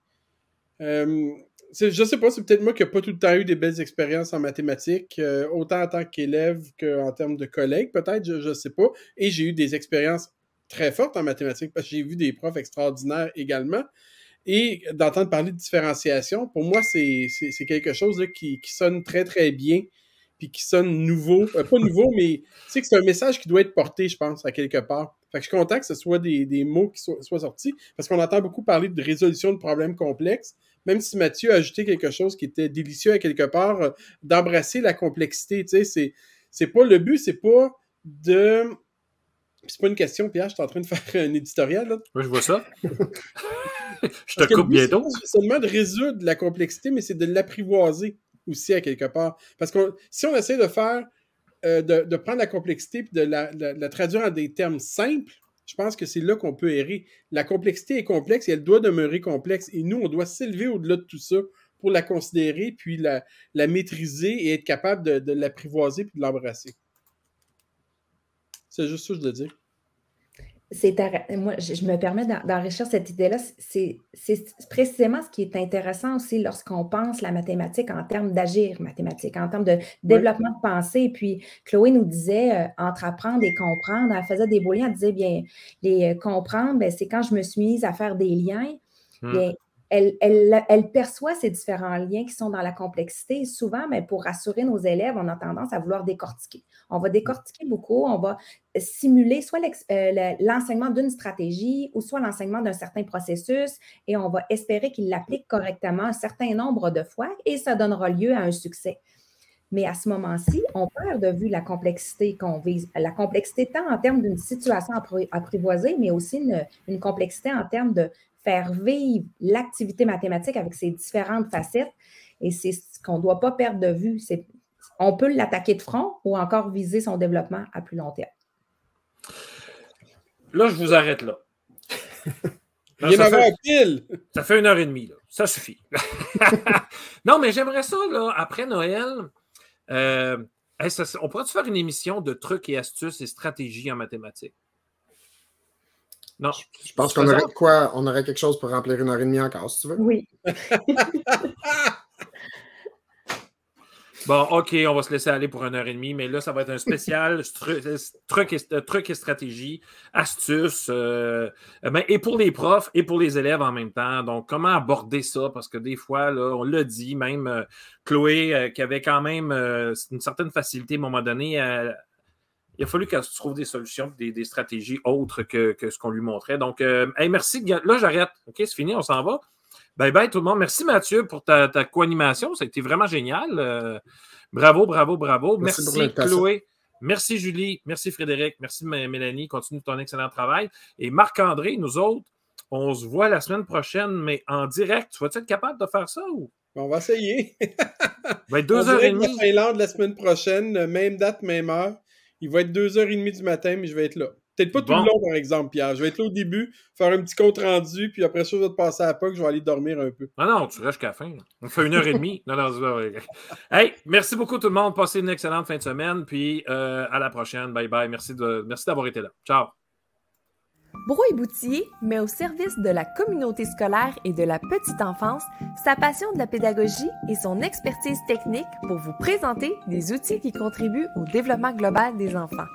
je sais pas, c'est peut-être moi qui n'ai pas tout le temps eu des belles expériences en mathématiques, euh, autant en tant qu'élève qu'en termes de collègue, peut-être, je ne sais pas. Et j'ai eu des expériences très fortes en mathématiques parce que j'ai vu des profs extraordinaires également. Et d'entendre parler de différenciation, pour moi, c'est quelque chose qui, sonne très, très bien, puis qui sonne nouveau. Euh, pas nouveau, mais c'est un message qui doit être porté, je pense, à quelque part. Fait que je suis content que ce soit des, mots qui soient sortis, parce qu'on entend beaucoup parler de résolution de problèmes complexes, même si Mathieu a ajouté quelque chose qui était délicieux à quelque part, euh, d'embrasser la complexité. Tu sais, c'est, c'est pas le but, c'est pas de. C'est pas une question, Pierre, je suis en train de faire un éditorial. Là. Oui, je vois ça. je te coupe bientôt. C'est seulement de résoudre la complexité, mais c'est de l'apprivoiser aussi à quelque part. Parce que si on essaie de faire, euh, de, prendre la complexité et de la, traduire en des termes simples, je pense que c'est là qu'on peut errer. La complexité est complexe et elle doit demeurer complexe. Et nous, on doit s'élever au-delà de tout ça pour la considérer, puis la, maîtriser et être capable de, l'apprivoiser puis de l'embrasser. C'est juste ça que je veux dire moi, je, me permets d'enrichir cette idée-là. C'est précisément ce qui est intéressant aussi lorsqu'on pense la mathématique en termes d'agir mathématique, en termes de développement de pensée. Et puis, Chloé nous disait, euh, entre apprendre et comprendre, elle faisait des beaux liens, elle disait, bien, les euh, comprendre, ben, c'est quand je me suis mise à faire des liens, bien, elle, perçoit ces différents liens qui sont dans la complexité. souvent, mais pour rassurer nos élèves, on a tendance à vouloir décortiquer. On va décortiquer beaucoup, on va simuler soit euh, l'enseignement d'une stratégie ou soit l'enseignement d'un certain processus et on va espérer qu'il l'applique correctement un certain nombre de fois et ça donnera lieu à un succès. Mais à ce moment-ci, on perd de vue la complexité qu'on vise. La complexité tant en termes d'une situation apprivoisée, mais aussi une complexité en termes de faire vivre l'activité mathématique avec ses différentes facettes. Et c'est ce qu'on ne doit pas perdre de vue. C'est, on peut l'attaquer de front ou encore viser son développement à plus long terme. Là, je vous arrête là. Il ça, fait, pile. ça fait une heure et demie. Là. Ça suffit. non, mais j'aimerais ça, là, après Noël. Euh, on pourrait faire une émission de trucs et astuces et stratégies en mathématiques? Non. Je pense qu'on aurait quoi? On aurait quelque chose pour remplir une heure et demie encore, si tu veux. Oui. bon, OK, on va se laisser aller pour une heure et demie, mais là, ça va être un spécial truc, et, truc et stratégie, astuces, euh, ben, et pour les profs et pour les élèves en même temps. Donc, comment aborder ça? Parce que des fois, là, on l'a dit, même euh, Chloé, euh, qui avait quand même une certaine facilité à un moment donné à il a fallu qu'elle se trouve des solutions, des, stratégies autres que, ce qu'on lui montrait. Donc, euh, merci. Là, j'arrête. OK, c'est fini, on s'en va. Bye bye tout le monde. Merci Mathieu pour ta, ta co-animation. Ça a été vraiment génial. Euh, bravo, bravo, bravo. Merci, Chloé. Merci Julie. Merci Frédéric. Merci Mélanie. Continue ton excellent travail. Et Marc-André, nous autres, on se voit la semaine prochaine, mais en direct. Tu vas-tu être capable de faire ça ou? On va essayer. va être deux heures et demie. La semaine prochaine, même date, même heure. Il va être 2h30 du matin, mais je vais être là. Peut-être pas tout le long, par exemple, Pierre. Je vais être là au début, faire un petit compte rendu, puis après ça, je vais te passer à pas que je vais aller dormir un peu. Non, non, tu restes jusqu'à la fin. On fait une heure et demie. Non, non, hey, merci beaucoup tout le monde. Passez une excellente fin de semaine, puis euh, à la prochaine. Bye bye. Merci, de, merci d'avoir été là. Ciao. Brouille Boutier met au service de la communauté scolaire et de la petite enfance sa passion de la pédagogie et son expertise technique pour vous présenter des outils qui contribuent au développement global des enfants.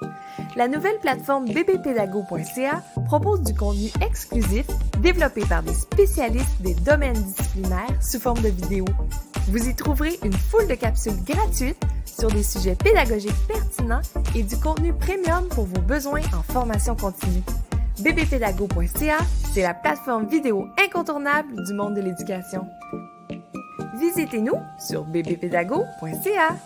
La nouvelle plateforme bbpédago.ca propose du contenu exclusif développé par des spécialistes des domaines disciplinaires sous forme de vidéos. Vous y trouverez une foule de capsules gratuites sur des sujets pédagogiques pertinents et du contenu premium pour vos besoins en formation continue bbpédago.ca, c'est la plateforme vidéo incontournable du monde de l'éducation. Visitez-nous sur bbpédago.ca.